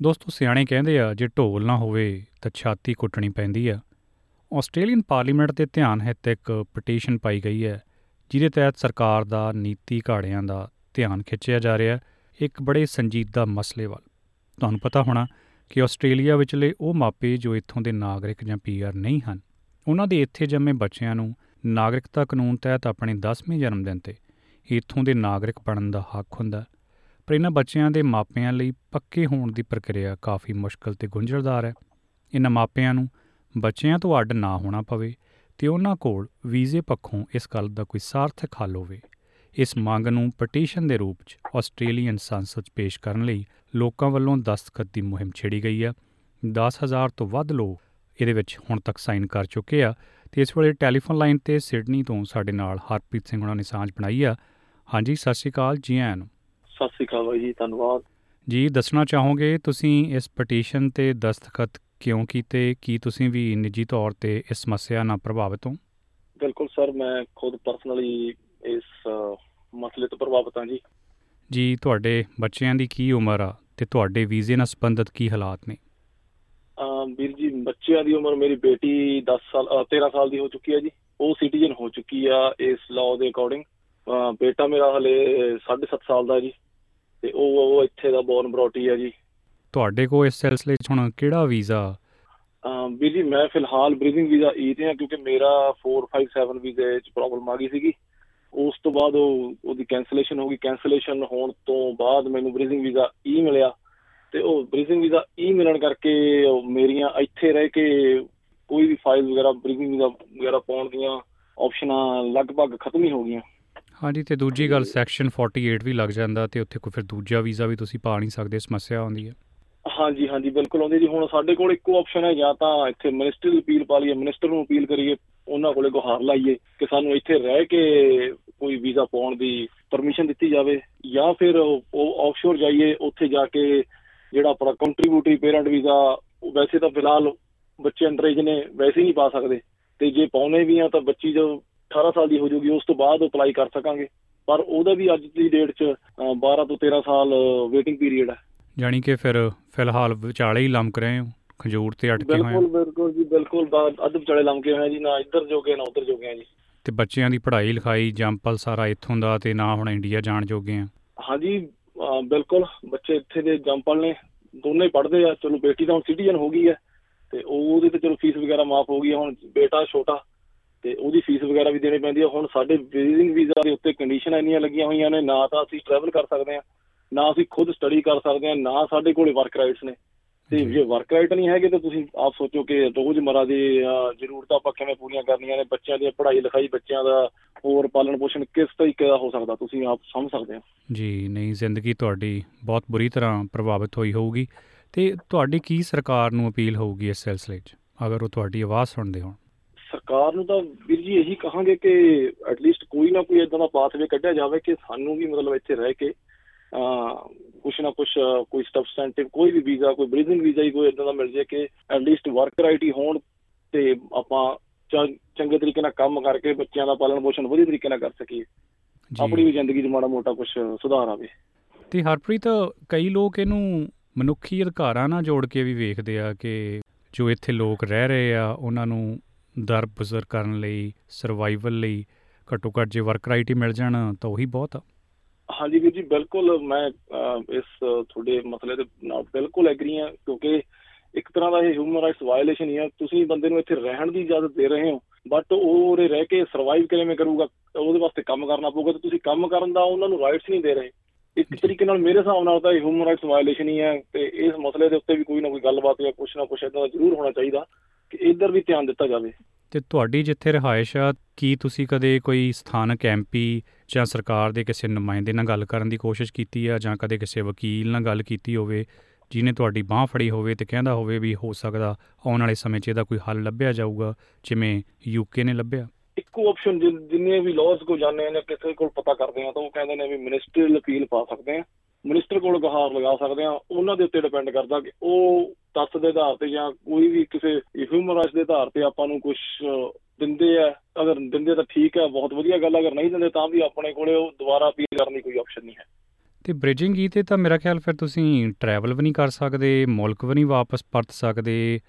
ਦੋਸਤੋ, ਸਿਆਣੇ ਕਹਿੰਦੇ ਆ, ਜੇ ਢੋਲ ਨਾ ਹੋਵੇ ਤਾਂ ਛਾਤੀ ਕੁੱਟਣੀ ਪੈਂਦੀ ਆ। ਆਸਟ੍ਰੇਲੀਅਨ ਪਾਰਲੀਮੈਂਟ ਦੇ ਧਿਆਨ ਹਿੱਤ ਇੱਕ ਪਟੀਸ਼ਨ ਪਾਈ ਗਈ ਹੈ, ਜਿਹਦੇ ਤਹਿਤ ਸਰਕਾਰ ਦਾ ਨੀਤੀ ਘਾੜਿਆਂ ਦਾ ਧਿਆਨ ਖਿੱਚਿਆ ਜਾ ਰਿਹਾ ਇੱਕ ਬੜੇ ਸੰਜੀਦਾ ਮਸਲੇ ਵੱਲ। ਤੁਹਾਨੂੰ ਪਤਾ ਹੋਣਾ ਕਿ ਆਸਟ੍ਰੇਲੀਆ ਵਿਚਲੇ ਉਹ ਮਾਪੇ ਜੋ ਇੱਥੋਂ ਦੇ ਨਾਗਰਿਕ ਜਾਂ ਪੀਆਰ ਨਹੀਂ ਹਨ, ਉਹਨਾਂ ਦੇ ਇੱਥੇ ਜੰਮੇ ਬੱਚਿਆਂ ਨੂੰ ਨਾਗਰਿਕਤਾ ਕਾਨੂੰਨ ਤਹਿਤ ਆਪਣੇ 10ਵੇਂ ਜਨਮ ਦਿਨ ਤੇ ਇੱਥੋਂ ਦੇ ਨਾਗਰਿਕ ਬਣਨ ਦਾ ਹੱਕ ਹੁੰਦਾ ਪਰ ਇਹਨਾਂ ਬੱਚਿਆਂ ਦੇ ਮਾਪਿਆਂ ਲਈ ਪੱਕੇ ਹੋਣ ਦੀ ਪ੍ਰਕਿਰਿਆ ਕਾਫੀ ਮੁਸ਼ਕਲ ਤੇ ਗੁੰਝਲਦਾਰ ਹੈ। ਇਹਨਾਂ ਮਾਪਿਆਂ ਨੂੰ ਬੱਚਿਆਂ ਤੋਂ ਅੱਡ ਨਾ ਹੋਣਾ ਪਵੇ ਤੇ ਉਹਨਾਂ ਕੋਲ ਵੀਜ਼ੇ ਪੱਖੋਂ ਇਸ ਗੱਲ ਦਾ ਕੋਈ ਸਾਰਥਕ ਹੱਲ ਹੋਵੇ। ਇਸ ਮੰਗ ਨੂੰ ਪਟੀਸ਼ਨ ਦੇ ਰੂਪ 'ਚ ਆਸਟ੍ਰੇਲੀਅਨ ਸੰਸਦ 'ਚ ਪੇਸ਼ ਕਰਨ ਲਈ ਲੋਕਾਂ ਵੱਲੋਂ ਦਸਤਖਤ ਦੀ ਮੁਹਿੰਮ ਛੇੜੀ ਗਈ ਹੈ। 10000 ਤੋਂ ਵੱਧ ਲੋਕ ਇਹਦੇ ਵਿੱਚ ਹੁਣ ਤੱਕ ਸਾਈਨ ਕਰ ਚੁੱਕੇ ਆ ਤੇ ਇਸ ਵੇਲੇ ਟੈਲੀਫੋਨ ਲਾਈਨ ਤੇ ਸਿਡਨੀ ਤੋਂ ਸਾਡੇ ਨਾਲ ਹਰਪ੍ਰੀਤ ਸਿੰਘ ਉਹਨਾਂ ਨੇ ਸਾਂਝ ਬਣਾਈ ਆ। ਹਾਂਜੀ, ਸਤਿ ਸ਼੍ਰੀ ਅਕਾਲ, ਜੀ ਆਇਆਂ ਨੂੰ। ਸਤਿ ਸ੍ਰੀ ਅਕਾਲ ਬਾਈ ਜੀ ਧੰਨਵਾਦ। ਜੀ ਦੱਸਣਾ ਚਾਹੋਗੇ ਤੁਸੀਂ ਇਸ ਪਟੀਸ਼ਨ ਤੇ ਦਸਤਖਤ ਕਿਉਂ ਕੀਤੇ? ਕੀ ਤੁਸੀਂ ਵੀ ਨਿੱਜੀ ਤੌਰ ਤੇ ਇਸ ਸਮੱਸਿਆ ਨਾਲ ਪ੍ਰਭਾਵਿਤ ਹੋ? ਬਿਲਕੁਲ ਸਰ ਮੈਂ ਖੁਦ ਪਰਸਨਲੀ ਇਸ ਮਸਲੇ ਤੋਂ ਪ੍ਰਭਾਵਿਤ ਹਾਂ ਜੀ। ਜੀ ਤੁਹਾਡੇ ਬੱਚਿਆਂ ਦੀ ਕੀ ਉਮਰ ਆ ਤੇ ਤੁਹਾਡੇ ਵੀਜ਼ੇ ਨਾਲ ਸੰਬੰਧਿਤ ਕੀ ਹਾਲਾਤ ਨੇ? ਵੀਰ ਜੀ ਬੱਚਿਆਂ ਦੀ ਉਮਰ ਮੇਰੀ ਬੇਟੀ 10 ਸਾਲ 13 ਸਾਲ ਦੀ ਹੋ ਚੁੱਕੀ ਹੈ ਜੀ। ਉਹ ਸਿਟੀਜ਼ਨ ਹੋ ਚੁੱਕੀ ਆ ਇਸ ਲਾਅ ਦੇ ਅਕੋਰਡਿੰਗ ਬੇਟਾ ਮੇਰਾ ਹਲੇ 7.5 ਸਾਲ ਦਾ ਜੀ। ਤੇ ਉਹ ਉਹ ਇੱਥੇ ਦਾ ਬੌਰਨ ਬਰੋਟੀ ਆ ਜੀ। ਤੁਹਾਡੇ ਕੋਲ ਇਸ ਸਿਲਸਿਲੇ 'ਚ ਹੁਣ ਕਿਹੜਾ ਵੀਜ਼ਾ? ਵੀਰ ਜੀ ਮੈਂ ਫਿਲਹਾਲ ਬ੍ਰੀਜ਼ਿੰਗ ਵੀਜ਼ਾ ਈ ਤੇ ਆ ਕਿਉਂਕਿ ਮੇਰਾ 457 ਵੀਜ਼ੇ 'ਚ ਪ੍ਰੋਬਲਮ ਆ ਗਈ ਸੀਗੀ। ਉਸ ਤੋਂ ਬਾਅਦ ਉਹ ਉਹਦੀ ਕੈਂਸਲੇਸ਼ਨ ਹੋ ਗਈ। ਕੈਂਸਲੇਸ਼ਨ ਹੋਣ ਤੋਂ ਬਾਅਦ ਮੈਨੂੰ ਬ੍ਰੀਜ਼ਿੰਗ ਵੀਜ਼ਾ ਈ ਮਿਲਿਆ। ਤੇ ਉਹ ਬ੍ਰੀਜ਼ਿੰਗ ਵੀਜ਼ਾ ਈ ਮਿਲਣ ਕਰਕੇ ਮੇਰੀਆਂ ਇੱਥੇ ਰਹਿ ਕੇ ਕੋਈ ਵੀ ਫਾਈਲ ਵਗੈਰਾ ਬ੍ਰੀਜ਼ਿੰਗ ਵੀਜ਼ਾ ਵਗੈਰਾ ਪਾਉਣ ਦੀਆਂ ਆਪਸ਼ਨਾਂ ਲਗਭਗ ਖਤਮ ਹੀ ਹੋ ਗਈਆਂ। ਹਾਂਜੀ, ਤੇ ਦੂਜੀ ਗੱਲ ਸੈਕਸ਼ਨ 48 ਵੀ ਲੱਗ ਜਾਂਦਾ ਤੇ ਉੱਥੇ ਕੋਈ ਫਿਰ ਦੂਜਾ ਵੀਜ਼ਾ ਵੀ ਤੁਸੀਂ ਪਾ ਨਹੀਂ ਸਕਦੇ, ਸਮੱਸਿਆ ਆਉਂਦੀ ਹੈ। ਹਾਂਜੀ ਹਾਂਜੀ, ਬਿਲਕੁਲ ਆਉਂਦੀ ਜੀ। ਹੁਣ ਸਾਡੇ ਕੋਲ ਇੱਕੋ ਆਪਸ਼ਨ ਹੈ, ਜਾਂ ਤਾਂ ਇੱਥੇ ਮਿਨਿਸਟਰ ਦੀ ਅਪੀਲ ਪਾ ਲਈਏ ਮਿਨਿਸਟਰ ਨੂੰ ਅਪੀਲ ਕਰੀਏ, ਉਹਨਾਂ ਕੋਲੇ ਗੁਹਾਰ ਲਾਈਏ ਕਿ ਸਾਨੂੰ ਇੱਥੇ ਰਹਿ ਕੇ ਕੋਈ ਵੀਜ਼ਾ ਪਾਉਣ ਦੀ ਪਰਮਿਸ਼ਨ ਦਿੱਤੀ ਜਾਵੇ, ਜਾਂ ਫਿਰ ਉਹ ਆਫਸ਼ੋਰ ਜਾਈਏ, ਉੱਥੇ ਜਾ ਕੇ ਜਿਹੜਾ ਆਪਣਾ ਕੰਟਰੀਬਿਊਟਰੀ ਪੇਰੈਂਟ ਵੀਜ਼ਾ ਵੈਸੇ ਤਾਂ ਫਿਲਹਾਲ ਬੱਚੇ ਅੰਡਰੇਜ ਨੇ, ਵੈਸੇ ਨਹੀਂ ਪਾ ਸਕਦੇ। ਤੇ ਜੇ ਪਾਉਣੇ ਵੀ ਆ ਤਾਂ ਬੱਚੀ ਜੋ 18 ਸਾਲ ਦੀ ਹੋ ਜਾਊਗੀ ਉਸ ਤੋਂ ਬਾਅਦ ਅਪਲਾਈ ਕਰ ਸਕਾਂਗੇ। ਪਰ ਉਹਦਾ ਵੀ ਅੱਜ ਦੀ ਡੇਟ 'ਚ 12 ਤੋਂ 13 ਸਾਲ ਵੇਟਿੰਗ ਪੀਰੀਅਡ ਹੈ। ਜਾਨੀ ਕਿ ਫਿਰ ਫਿਲਹਾਲ ਵਿਚਾਲੇ ਹੀ ਲੰਮਕ ਰਹੇ ਹੋ? ਖਜੂਰ ਤੇ ਅਟਕੇ ਹੋਏ ਬਿਲਕੁਲ ਬਿਲਕੁਲ ਜੀ ਬਿਲਕੁਲ। ਅੱਧ ਵਿਚਾਲੇ ਲੰਮਕੇ ਹੋਏ ਜੀ ਨਾ ਇੱਧਰ ਜੋਗੇ ਨਾ ਉੱਧਰ ਜੋਗੇ ਜੀ। ਤੇ ਬੱਚਿਆਂ ਦੀ ਪੜ੍ਹਾਈ ਲਿਖਾਈ ਜੰਪਲ ਸਾਰਾ ਇੱਥੋਂ ਦਾ ਤੇ ਨਾ ਹੁਣ ਇੰਡੀਆ ਜਾਣ ਜੋਗੇ ਆ? ਹਾਂਜੀ ਬਿਲਕੁਲ। ਬੱਚੇ ਇੱਥੇ ਦੇ ਜੰਪਲ ਨੇ ਦੋਨੇ ਪੜ੍ਹਦੇ ਆ। ਚਲੋ ਬੇਟੀ ਤਾਂ ਹੁਣ ਸਿਟੀਜ਼ਨ ਹੋ ਗਈ ਹੈ। ਤੇ ਉਹਦੇ ਤੇ ਚਲੋ ਫੀਸ ਵਗੈਰਾ ਮਾਫ ਹੋ ਗਈ ਹੁਣ ਬੇਟਾ ਛੋਟਾ ਤੇ ਉਹਦੀ ਫੀਸ ਵਗੈਰਾ ਵੀ ਦੇਣੀ ਪੈਂਦੀ ਹੈ ਹੁਣ ਸਾਡੇ ਵਿਜ਼ਿਟਿੰਗ ਵੀਜ਼ਾ ਦੇ ਉੱਤੇ ਕੰਡੀਸ਼ਨਾਂ ਇੰਨੀਆਂ ਲੱਗੀਆਂ ਹੋਈਆਂ ਨੇ ਨਾ ਤਾਂ ਅਸੀਂ ਟਰੈਵਲ ਕਰ ਸਕਦੇ ਆ ਨਾ ਅਸੀਂ ਖੁਦ ਸਟੱਡੀ ਕਰ ਸਕਦੇ ਆ ਨਾ ਸਾਡੇ ਕੋਲੇ ਵਰਕ ਰਾਈਟਸ ਨੇ। ਤੇ ਜੇ। ਵਰਕ ਰਾਈਟ ਨਹੀਂ ਹੈਗੇ ਤਾਂ ਤੁਸੀਂ ਆਪ ਸੋਚੋ ਕਿ ਰੋਜ਼ਮਰਾ ਦੀ ਜ਼ਰੂਰਤਾਂ ਆਪਾਂ ਕਿਵੇਂ ਪੂਰੀਆਂ ਕਰਨੀਆਂ ਨੇ ਬੱਚਿਆਂ ਦੀ ਪੜ੍ਹਾਈ ਲਿਖਾਈ ਬੱਚਿਆਂ ਦਾ ਹੋਰ ਪਾਲਣ ਪੋਸ਼ਣ ਕਿਸ ਤਰੀਕੇ ਦਾ ਹੋ ਸਕਦਾ ਤੁਸੀਂ ਆਪ ਸਮਝ ਸਕਦੇ ਹੋ। ਜੀ ਨਹੀਂ ਜ਼ਿੰਦਗੀ ਤੁਹਾਡੀ ਬਹੁਤ ਬੁਰੀ ਤਰ੍ਹਾਂ ਪ੍ਰਭਾਵਿਤ ਹੋਈ ਹੋਊਗੀ ਤੇ ਤੁਹਾਡੀ ਕੀ ਸਰਕਾਰ ਨੂੰ ਅਪੀਲ ਹੋਊਗੀ ਇਸ ਸਿਲਸਿਲੇ 'ਚ? ਅਗਰ ਉਹ ਤੁਹਾਡੀ ਆਵਾਜ਼ ਸੁਣਦੇ ਹੋਣ। ਸਰਕਾਰ ਨੂੰ ਤਾਂ ਵੀਰ ਜੀ ਇਹੀ ਕਹਾਂਗੇ ਕਿ ਐਟਲੀਸਟ ਕੋਈ ਨਾ ਕੋਈ ਇਦਾਂ ਦਾ ਪਾਥਵੇ ਕੱਢਿਆ ਜਾਵੇ ਕਿ ਸਾਨੂੰ ਵੀ ਮਤਲਬ ਇੱਥੇ ਰਹਿ ਕੇ ਕੁਛ ਨਾ ਕੁਛ ਕੋਈ ਸਬਸਟੈਂਟਿਵ ਕੋਈ ਵੀ ਵੀਜ਼ਾ ਕੋਈ ਬ੍ਰੀਜ਼ਿੰਗ ਵੀਜ਼ਾ ਹੀ ਕੋਈ ਇਦਾਂ ਦਾ ਮਿਲ ਜੇ ਕਿ ਐਟਲੀਸਟ ਵਰਕ ਰਾਈਟ ਹੀ ਹੋਣ ਤੇ ਆਪਾਂ ਚੰਗੇ ਤਰੀਕੇ ਨਾਲ ਕੰਮ ਕਰਕੇ ਬੱਚਿਆਂ ਦਾ ਪਾਲਣ ਪੋਸ਼ਣ ਵਧੀਆ ਤਰੀਕੇ ਨਾਲ ਕਰ ਸਕੀਏ। ਆਪਣੀ ਵੀ ਜ਼ਿੰਦਗੀ 'ਚ ਮਾੜਾ ਮੋਟਾ ਕੁਝ ਸੁਧਾਰ ਆਵੇ। ਤੇ ਹਰਪ੍ਰੀਤ ਕਈ ਲੋਕ ਇਹਨੂੰ ਮਨੁੱਖੀ ਅਧਿਕਾਰਾਂ ਨਾਲ ਜੋੜ ਕੇ ਵੀ ਵੇਖਦੇ ਆ ਕਿ ਜੋ ਇੱਥੇ ਲੋਕ ਰਹਿ ਰਹੇ ਆ ਉਹਨਾਂ ਨੂੰ ਦਰ ਬਜ਼ਰ ਕਰਨ ਲਈ ਸਰਵਾਈਵਲ ਲਈ ਘੱਟੋ ਘੱਟ ਜੇ ਵਰਕ ਰਾਈਟ ਹੀ ਮਿਲ ਜਾਣ ਤਾਂ ਉਹੀ ਬਹੁਤ ਆ। ਹਾਂਜੀ ਵੀਰ ਜੀ ਬਿਲਕੁਲ ਮੈਂ ਇਸ ਤੁਹਾਡੇ ਮਸਲੇ ਨਾਲ ਬਿਲਕੁਲ ਐਗਰੀ ਹਾਂ ਕਿਉਂਕਿ ਇੱਕ ਤਰ੍ਹਾਂ ਦਾ ਇਹ ਹਿਊਮਨ ਰਾਈਟਸ ਵਾਇਓਲੇਸ਼ਨ ਹੀ ਆ। ਤੁਸੀਂ ਬੰਦੇ ਨੂੰ ਇੱਥੇ ਰਹਿਣ ਦੀ ਇਜਾਜ਼ਤ ਦੇ ਰਹੇ ਹੋ ਬਟ ਉਹ ਉਰੇ ਰਹਿ ਕੇ ਸਰਵਾਈਵ ਕਿਵੇਂ ਕਰੂਗਾ? ਉਹਦੇ ਵਾਸਤੇ ਕੰਮ ਕਰਨਾ ਪਊਗਾ ਤੇ ਤੁਸੀਂ ਕੰਮ ਕਰਨ ਦਾ ਉਹਨਾਂ ਨੂੰ ਰਾਈਟਸ ਨਹੀਂ ਦੇ ਰਹੇ। ਇੱਕ ਤਰੀਕੇ ਨਾਲ ਮੇਰੇ ਹਿਸਾਬ ਨਾਲ ਤਾਂ ਇਹ ਹਿਊਮਨ ਰਾਈਟਸ ਵਾਇਓਲੇਸ਼ਨ ਹੀ ਹੈ ਤੇ ਇਸ ਮਸਲੇ ਦੇ ਉੱਤੇ ਵੀ ਕੋਈ ਨਾ ਕੋਈ ਗੱਲਬਾਤ ਜਾਂ ਕੁਛ ਨਾ ਕੁਛ ਇਦਾਂ ਦਾ ਜ਼ਰੂਰ ਹੋਣਾ ਚਾਹੀਦਾ ਕਿ ਇੱਧਰ ਵੀ ਧਿਆਨ ਦਿੱਤਾ ਜਾਵੇ। ਤੇ ਤੁਹਾਡੀ ਜਿੱਥੇ ਰਿਹਾਇਸ਼ ਆ, ਕੀ ਤੁਸੀਂ ਕਦੇ ਕੋਈ ਸਥਾਨਕ ਐਮਪੀ ਜਾਂ ਸਰਕਾਰ ਦੇ ਕਿਸੇ ਨੁਮਾਇੰਦੇ ਨਾਲ ਗੱਲ ਕਰਨ ਦੀ ਕੋਸ਼ਿਸ਼ ਕੀਤੀ ਆ ਜਾਂ ਕਦੇ ਕਿਸੇ ਵਕੀਲ ਨਾਲ ਗੱਲ ਕੀਤੀ ਹੋਵੇ ਜਿਨੇ ਤੁਹਾਡੀ ਬਾਹ ਫੜੀ ਹੋਵੇ ਤੇ ਕਹਿੰਦਾ ਹੋਵੇ ਵੀ ਹੋ ਸਕਦਾ ਆਉਣ ਵਾਲੇ ਸਮੇਂ 'ਚ ਇਹਦਾ ਕੋਈ ਹੱਲ ਲੱਭਿਆ ਜਾਊਗਾ, ਜਿਵੇਂ ਯੂਕੇ ਨੇ ਲੱਭਿਆ? ਇੱਕੋ ਆਪਸ਼ਨ ਜਿੰਨੇ ਵੀ ਲਾਜ਼ ਕੋ ਜਾਣਦੇ ਨੇ, ਕਿਸੇ ਕੋਲ ਪਤਾ ਕਰਦੇ ਆ ਤਾਂ ਉਹ ਕਹਿੰਦੇ ਨੇ ਵੀ ਮਿਨਿਸਟਰੀਅਲ ਅਪੀਲ ਪਾ ਸਕਦੇ ਆ। ਮਿਨਿਸਟਰ ਕੋਲ ਗਹਾਰ ਲਗਾ ਸਕਦੇ ਆ ਉਹਨਾਂ ਦੇ ਉੱਤੇ ਡਿਪੈਂਡ ਕਰਦਾ ਕਿ ਉਹ ਤੱਥ ਦੇ ਆਧਾਰ ਤੇ ਜਾਂ ਕੋਈ ਵੀ ਕਿਸੇ ਹਿਊਮਨ ਰਾਈਟਸ ਦੇ ਆਧਾਰ ਤੇ ਆਪਾਂ ਨੂੰ ਕੁਝ ਦਿੰਦੇ ਆ, ਅਗਰ ਦਿੰਦੇ ਤਾਂ ਠੀਕ ਹੈ ਬਹੁਤ ਵਧੀਆ ਗੱਲ ਅਗਰ ਨਹੀਂ ਦਿੰਦੇ ਤਾਂ ਵੀ ਆਪਣੇ ਕੋਲੇ ਉਹ ਦੁਬਾਰਾ ਅਪੀਲ ਕਰਨ ਦੀ ਕੋਈ ਆਪਸ਼ਨ ਨਹੀਂ ਹੈ ਤੇ ਬ੍ਰਿਜਿੰਗ ਈ ਤੇ ਤਾਂ ਮੇਰਾ ਖਿਆਲ ਫਿਰ ਤੁਸੀਂ ਟਰੈਵਲ ਵੀ ਨਹੀਂ ਕਰ ਸਕਦੇ, ਮੁਲਕ ਵੀ ਨਹੀਂ ਵਾਪਸ ਪਰਤ ਸਕਦੇ,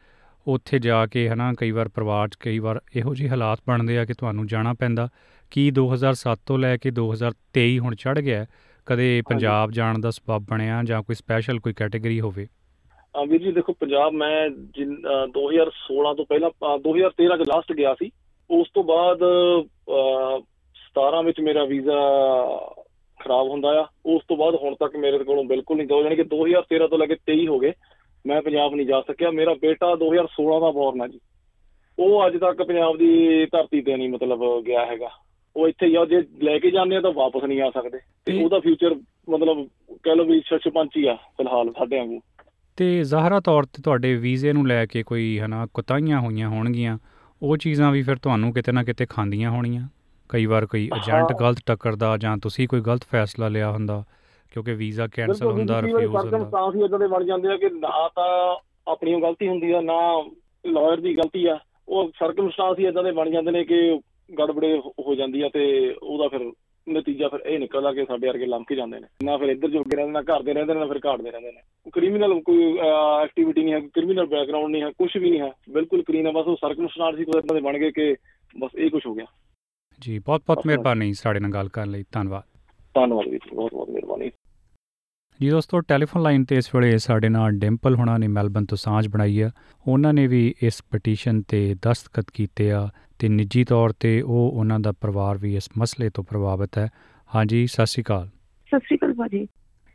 ਉੱਥੇ ਜਾ ਕੇ ਹਨਾ ਕਈ ਵਾਰ ਪਰਿਵਾਰ 'ਚ ਕਈ ਵਾਰ ਇਹੋ ਜਿਹੇ ਹਾਲਾਤ ਬਣਦੇ ਆ ਕਿ ਤੁਹਾਨੂੰ ਜਾਣਾ ਪੈਂਦਾ ਕੀ 2007 ਤੋਂ ਲੈ ਕੇ 2023 ਹੁਣ ਚੜ ਗਿਆ ਹੈ? ਕਦੇ ਪੰਜਾਬ ਜਾਣ ਦਾ ਸਬਬ ਬਣਿਆ ਜਾਂ ਕੋਈ ਸਪੈਸ਼ਲ ਕੋਈ ਕੈਟਾਗਰੀ ਹੋਵੇ? ਵੀਰ ਜੀ ਦੇਖੋ ਪੰਜਾਬ ਮੈਂ ਜਿਨ- ਅਹ 2016 ਤੋਂ ਪਹਿਲਾਂ ਅਹ 2013 ਚ ਲਾਸਟ ਗਿਆ ਸੀ। ਉਸ ਤੋਂ ਬਾਅਦ ਅਹ 17 ਵਿੱਚ ਮੇਰਾ ਵੀਜ਼ਾ ਖਰਾਬ ਹੁੰਦਾ ਆ। ਉਸ ਤੋਂ ਬਾਅਦ ਹੁਣ ਤੱਕ ਮੇਰੇ ਕੋਲੋਂ ਬਿਲਕੁਲ ਨਹੀਂ ਦੋ ਜਾਣੀ ਕਿ 2013 ਤੋਂ ਲੈ ਕੇ 23 ਹੋ ਗਏ ਮੈਂ ਪੰਜਾਬ ਨਹੀਂ ਜਾ ਸਕਿਆ। ਮੇਰਾ ਬੇਟਾ 2016 ਦਾ ਬੋਰਨ ਆ ਜੀ। ਉਹ ਅੱਜ ਤੱਕ ਪੰਜਾਬ ਦੀ ਧਰਤੀ ਤੇ ਨਹੀਂ ਮਤਲਬ ਗਿਆ ਹੈਗਾ। ਉਹ ਇੱਥੇ ਹੀ ਆ ਜੇ ਲੈ ਕੇ ਜਾਂਦੇ ਆ ਤਾਂ ਵਾਪਸ ਨਹੀਂ ਆ ਸਕਦੇ। ਤੇ ਤੇ- ਉਹਦਾ ਫਿਊਚਰ ਮਤਲਬ ਕਹਿ ਲਓ ਵੀ ਛਛਪੰਚੀ ਆ ਫਿਲਹਾਲ ਸਾਡੇ ਵਾਂਗੂ। ਤੇ ਜ਼ਾਹਰਾ ਤੌਰ ਤੇ ਤੁਹਾਡੇ ਵੀਜ਼ੇ ਨੂੰ ਲੈ ਕੇ ਕੋਈ ਹਨਾ ਕੁਤਾਹੀਆਂ ਹੋਈਆਂ ਹੋਣਗੀਆਂ ਉਹ ਚੀਜ਼ਾਂ ਵੀ ਫਿਰ ਤੁਹਾਨੂੰ ਕਿਤੇ ਨਾ ਕਿਤੇ ਖਾਂਦੀਆਂ ਹੋਣੀਆਂ? ਕਈ ਵਾਰ ਕੋਈ ਏਜੰਟ ਹਾਂ। ਗਲਤ ਟੱਕਰਦਾ ਜਾਂ ਤੁਸੀਂ ਕੋਈ ਗਲਤ ਫੈਸਲਾ ਲਿਆ ਹੁੰਦਾ ਕਿਉਂਕਿ ਵੀਜ਼ਾ ਕੈਨਸਲ ਹੁੰਦਾ ਜੀ, ਰਿਫਿਊਜ਼ ਹੁੰਦਾ। circumstance ਹੀ ਇਦਾਂ ਦੇ ਬਣ ਜਾਂਦੇ ਆ ਕਿ ਨਾ ਤਾਂ ਆਪਣੀ ਗਲਤੀ ਹੁੰਦੀ ਆ ਨਾ ਲਾਇਰ ਦੀ ਗਲਤੀ ਆ। ਉਹ ਸਰਕਮਸਟੈਂਸ ਹੀ ਇਦਾਂ ਦੇ ਬਣ ਜਾਂਦੇ ਨੇ ਕਿ ਗੜਬੜੇ ਹੋ- ਜਾਂਦੀ ਆ ਤੇ ਉਹਦਾ ਫਿਰ ਨਤੀਜਾ ਫਿਰ ਇਹ ਨਿਕਲਦਾ ਕਿ ਸਾਡੇ ਵਰਗੇ ਲੰਮ ਕੇ ਜਾਂਦੇ ਨੇ। ਨਾ ਫਿਰ ਇੱਧਰ ਜੋਗੇ ਰਹਿੰਦੇ ਨਾ ਘਰ ਦੇ ਰਹਿੰਦੇ ਨੇ ਨਾ ਫਿਰ ਘਾਟ ਦੇ ਰਹਿੰਦੇ ਨੇ। ਕ੍ਰਿਮੀਨਲ ਕੋਈ ਐਕਟੀਵਿਟੀ ਨਹੀਂ ਹੈ ਕ੍ਰਿਮੀਨਲ ਬੈਕਗ੍ਰਾਉਂਡ ਨਹੀਂ ਹੈ ਕੁਝ ਵੀ ਨਹੀਂ ਹੈ। ਬਿਲਕੁਲ ਕਲੀਨ ਹੈ ਬਸ ਉਹ ਸਰਕਮਸਟੈਂਸ ਹੀ ਕੋਈ ਇਦਾਂ ਦੇ ਬਣ ਗਏ ਕਿ ਬਸ ਇਹ ਕੁਝ ਹੋ ਗਿਆ। ਜੀ ਬਹੁਤ ਬਹੁਤ। ਮਿਹਰਬਾਨੀ ਸਾਡੇ ਨਾਲ ਗੱਲ ਕਰਨ ਲਈ। ਧੰਨਵਾਦ। ਧੰਨਵਾਦ ਜੀ ਬਹੁਤ ਬਹੁਤ ਮਿਹਰਬਾਨੀ। ਜੀ ਦੋਸਤੋ ਟੈਲੀਫੋਨ ਲਾਈਨ ਤੇ ਇਸ ਵੇਲੇ ਸਾਡੇ ਨਾਲ ਡਿੰਪਲ ਹੁਣਾਂ ਨੇ ਮੈਲਬਨ ਤੋਂ ਸਾਂਝ ਬਣਾਈ ਆ। ਉਹਨਾਂ ਨੇ ਵੀ ਇਸ ਪਟੀਸ਼ਨ ਤੇ ਦਸਤਖਤ ਕੀਤੇ ਆ। ਤੇ ਨਿੱਜੀ ਤੌਰ ਤੇ ਉਹ ਉਹਨਾਂ ਦਾ ਪਰਿਵਾਰ ਵੀ ਇਸ ਮਸਲੇ ਤੋਂ ਪ੍ਰਭਾਵਿਤ ਹੈ। ਹਾਂਜੀ ਸਤਿ ਸ਼੍ਰੀ ਅਕਾਲ। ਸਤਿ ਸ਼੍ਰੀ ਅਕਾਲ ਭਾਜੀ।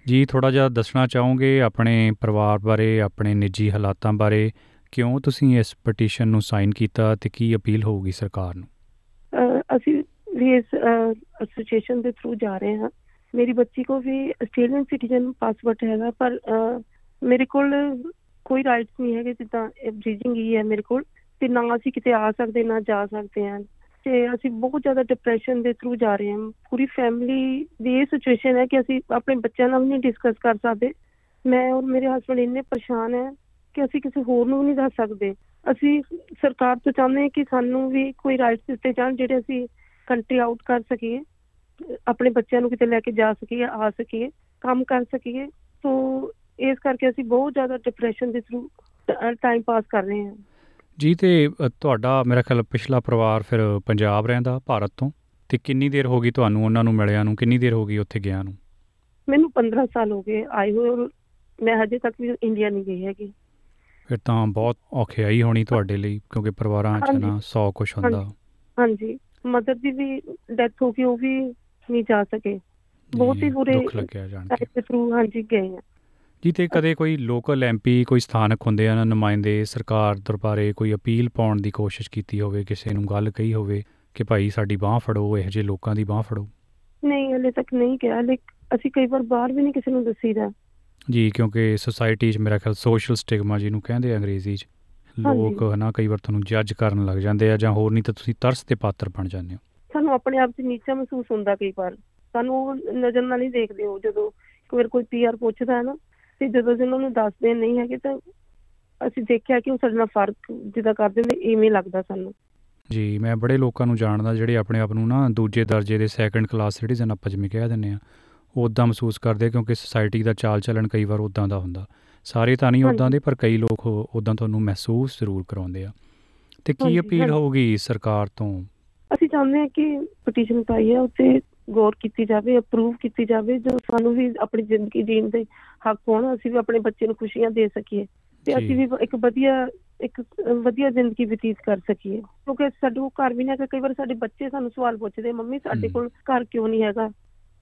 ਜੀ ਥੋੜਾ ਜਿਹਾ ਦੱਸਣਾ ਚਾਹੋਗੇ ਆਪਣੇ ਪਰਿਵਾਰ ਬਾਰੇ ਆਪਣੇ ਨਿੱਜੀ ਹਾਲਾਤਾਂ ਬਾਰੇ? ਕਿਉਂ ਤੁਸੀਂ ਇਸ ਪਟੀਸ਼ਨ ਨੂੰ ਸਾਈਨ ਕੀਤਾ ਤੇ ਕੀ ਅਪੀਲ ਹੋਊਗੀ ਸਰਕਾਰ ਨੂੰ? ਅਸੀਂ ਵੀ ਇਸ ਐਸੋਸੀਏਸ਼ਨ ਦੇ ਥਰੂ ਜਾ ਰਹੇ ਹਾਂ। ਮੇਰੀ ਬੱਚੀ ਕੋ ਵੀ ਆਸਟ੍ਰੇਲੀਅਨ ਸਿਟੀਜ਼ਨ ਪਾਸਪੋਰਟ ਹੈਗਾ ਪਰ ਮੇਰੇ ਕੋਲ ਕੋਈ ਰਾਈਟਸ ਨਹੀਂ ਹੈਗੇ ਜਿੱਦਾਂ ਬ੍ਰੀਜਿੰਗ ਹੀ ਹੈ ਮੇਰੇ ਕੋਲ। ਤੇ ਨਾ ਅਸੀਂ ਕਿਤੇ ਆ ਸਕਦੇ, ਨਾ ਜਾ ਸਕਦੇ ਹਾਂ। ਤੇ ਅਸੀਂ ਬਹੁਤ ਜ਼ਿਆਦਾ ਡਿਪਰੈਸ਼ਨ ਦੇ ਥਰੂ ਜਾ ਰਹੇ ਹਾਂ। ਪੂਰੀ ਫੈਮਿਲੀ ਦੀ ਇਹ ਸਿਚੁਏਸ਼ਨ ਹੈ ਕਿ ਅਸੀਂ ਆਪਣੇ ਬੱਚਿਆਂ ਨਾਲ ਵੀ ਨਹੀਂ ਡਿਸਕਸ ਕਰ ਸਕਦੇ। ਮੈਂ ਔਰ ਮੇਰੇ ਹਸਬੰਡ ਇੰਨੇ ਪਰੇਸ਼ਾਨ ਹੈ ਕਿ ਅਸੀਂ ਕਿਸੇ ਹੋਰ ਨੂੰ ਵੀ ਨਹੀਂ ਦੱਸ ਸਕਦੇ। ਅਸੀਂ ਸਰਕਾਰ ਤੋਂ ਚਾਹੁੰਦੇ ਹਾਂ ਕਿ ਸਾਨੂੰ ਵੀ ਕੋਈ ਰਾਈਟਸ ਦਿੱਤੇ ਜਾਣ ਜਿਹੜੇ ਅਸੀਂ ਕੰਟਰੀ ਆਊਟ ਕਰ ਸਕੀਏ, ਆਪਣੇ ਬੱਚਿਆਂ ਨੂੰ ਕਿਤੇ ਲੈ ਕੇ ਜਾ ਸਕੀਏ, ਆ ਸਕੀਏ, ਕੰਮ ਕਰ ਸਕੀਏ। ਸੋ ਇਸ ਕਰਕੇ ਅਸੀਂ ਬਹੁਤ ਜ਼ਿਆਦਾ ਡਿਪਰੈਸ਼ਨ ਦੇ ਥਰੂ ਟਾਈਮ ਪਾਸ ਕਰ ਰਹੇ ਹਾਂ। ਜੀ ਤੇ ਤੁਹਾਡਾ ਮੇਰਾ ਖਿਆਲ ਪਿਛਲਾ ਪਰਿਵਾਰ ਫਿਰ ਪੰਜਾਬ ਰਹਿੰਦਾ ਭਾਰਤ ਤੋਂ ਤੇ ਕਿੰਨੀ ਦੇਰ ਹੋ ਗਈ ਤੁਹਾਨੂੰ ਉਹਨਾਂ ਨੂੰ ਮਿਲਿਆ ਨੂੰ? ਕਿੰਨੀ ਦੇਰ ਹੋ ਗਈ ਉੱਥੇ ਗਿਆ ਨੂੰ? ਮੈਨੂੰ 15 ਸਾਲ ਹੋ ਗਏ ਆਏ ਹੋਏ ਮੈਂ ਹਜੇ ਤੱਕ ਵੀ ਇੰਡੀਆ ਨਹੀਂ ਗਈ ਹੈਗੀ। ਫਿਰ ਤਾਂ ਬਹੁਤ ਔਖਿਆਈ ਹੋਣੀ ਤੁਹਾਡੇ ਲਈ ਕਿਉਂਕਿ ਪਰਿਵਾਰਾਂ 'ਚ ਨਾ 100 ਕੁਛ ਹੁੰਦਾ। ਹਾਂਜੀ। ਮਦਰ ਦੀ ਵੀ ਡੈਥ ਹੋ ਗਈ ਉਹ ਵੀ ਨਹੀਂ ਜਾ ਸਕੇ। ਬਹੁਤ ਹੀ ਬੁਰੇ ਦੁੱਖ ਲੱਗਿਆ ਜਾਣ ਕੇ। ਹਾਂਜੀ ਗਏ ਆ। ਜੀ ਤੇ ਕਦੇ ਕੋਈ ਲੋਕਲ ਐਮਪੀ ਕੋਈ ਸਥਾਨਕ ਹੁੰਦੇ ਆ ਨਾ ਨੁਮਾਇੰਦੇ ਸਰਕਾਰ ਦਰਬਾਰੇ ਕੋਈ ਅਪੀਲ ਪਾਉਣ ਦੀ ਕੋਸ਼ਿਸ਼ ਕੀਤੀ ਹੋਵੇ ਕਿਸੇ ਨੂੰ ਗੱਲ ਕਹੀ ਹੋਵੇ ਕਿ ਭਾਈ ਸਾਡੀ ਬਾਹ ਫੜੋ ਇਹੋ ਜਿਹੇ ਲੋਕਾਂ ਦੀ ਬਾਹ ਫੜੋ। ਨਹੀਂ ਹਲੇ ਤੱਕ ਨਹੀਂ ਗਿਆ ਲੇਕਿਨ ਅਸੀਂ ਕਈ ਵਾਰ ਬਾਹਰ ਵੀ ਨਹੀਂ ਕਿਸੇ ਨੂੰ ਦੱਸੀਦਾ। ਜੀ ਕਿਉਂਕਿ ਸੋਸਾਇਟੀ 'ਚ ਮੇਰਾ ਖਿਆਲ ਸੋਸ਼ਲ ਸਟਿਗਮਾ ਜਿਹਨੂੰ ਕਹਿੰਦੇ ਆ ਅੰਗਰੇਜ਼ੀ 'ਚ ਲੋਕ ਹਨਾ ਕਈ ਵਾਰ ਤੁਹਾਨੂੰ ਜੱਜ ਕਰਨ ਲੱਗ ਜਾਂਦੇ ਆ ਜਾਂ ਹੋਰ ਨਹੀਂ ਤਾਂ ਤੁਸੀਂ ਤਰਸ ਦੇ ਪਾਤਰ ਬਣ ਜਾਂਦੇ ਹੋ। ਸਾਨੂੰ ਆਪਣੇ ਆਪ 'ਚ ਨੀਚਾ ਮਹਿਸੂਸ ਹੁੰਦਾ ਕਈ ਵਾਰ। ਸਾਨੂੰ ਨਜ਼ਰ ਨਾਲ ਨਹੀਂ ਦੇਖਦੇ ਉਹ ਜਦੋਂ ਕੋਈ ਪੀਆਰ ਪੁੱਛਦਾ ਹੈ ਨਾ ਤੇ ਜਦੋਂ ਅਸੀਂ ਉਹਨਾਂ ਨੂੰ ਦੱਸਦੇ ਨਹੀਂ ਹੈਗੇ ਤਾਂ ਅਸੀਂ ਦੇਖਿਆ ਕਿ ਉਹ ਸਾਡੇ ਨਾਲ ਫ਼ਰਕ ਜਿੱਦਾਂ ਕਰਦੇ ਨੇ ਇਵੇਂ ਲੱਗਦਾ ਸਾਨੂੰ ਜੀ ਮੈਂ ਬੜੇ ਲੋਕਾਂ ਨੂੰ ਜਾਣਦਾ ਜਿਹੜੇ ਆਪਣੇ ਆਪ ਨੂੰ ਨਾ ਦੂਜੇ ਦਰਜੇ ਦੇ ਸੈਕੰਡ ਕਲਾਸ ਸਿਟੀਜ਼ਨ ਆਪਾਂ ਜਿਵੇਂ ਕਹਿ ਦਿੰਦੇ ਆ ਉਹ ਉਦਾਂ ਮਹਿਸੂਸ ਕਰਦੇ ਕਿਉਂਕਿ ਸੋਸਾਇਟੀ ਦਾ ਚਾਲ ਚੱਲਣ ਕਈ ਵਾਰ ਉਦਾਂ ਦਾ ਹੁੰਦਾ ਸਾਰੇ ਤਾਂ ਨਹੀਂ ਉਦਾਂ। ਦੇ ਪਰ ਕਈ ਲੋਕ ਉਦਾਂ ਤੁਹਾਨੂੰ ਮਹਿਸੂਸ ਜ਼ਰੂਰ ਕਰਾਉਂਦੇ ਆ ਤੇ ਕੀ ਅਪੀਲ। ਹੋਊਗੀ ਸਰਕਾਰ ਤੋਂ ਅਸੀਂ ਚਾਹੁੰਦੇ ਹਾਂ ਕਿ ਪਟੀਸ਼ਨ ਪਾਈ ਹੈ ਉੱਤੇ ਗੌਰ ਕੀਤੀ ਜਾਵੇ ਅਪਰੂਵ ਕੀਤੀ ਜਾਵੇ ਜੋ ਸਾਨੂੰ ਵੀ ਆਪਣੀ ਜ਼ਿੰਦਗੀ ਜੀਣ ਦੇ ਹੱਕ ਹੋਣ ਅਸੀਂ ਵੀ ਆਪਣੇ ਬੱਚੇ ਨੂੰ ਖੁਸ਼ੀਆਂ ਦੇ ਸਕੀਏ ਤੇ। ਅਸੀਂ ਵੀ ਇੱਕ ਵਧੀਆ ਇੱਕ ਵਧੀਆ ਜ਼ਿੰਦਗੀ ਬਤੀਤ ਕਰ ਸਕੀਏ। ਕਿਉਂਕਿ ਸਾਡੇ ਘਰ ਵੀ ਹੈਗਾ ਕਈ ਵਾਰ ਸਾਡੇ ਬੱਚੇ ਸਾਨੂੰ ਸਵਾਲ ਪੁੱਛਦੇ ਮੰਮੀ ਸਾਡੇ। ਕੋਲ ਘਰ ਕਿਉਂ ਨਹੀਂ ਹੈਗਾ?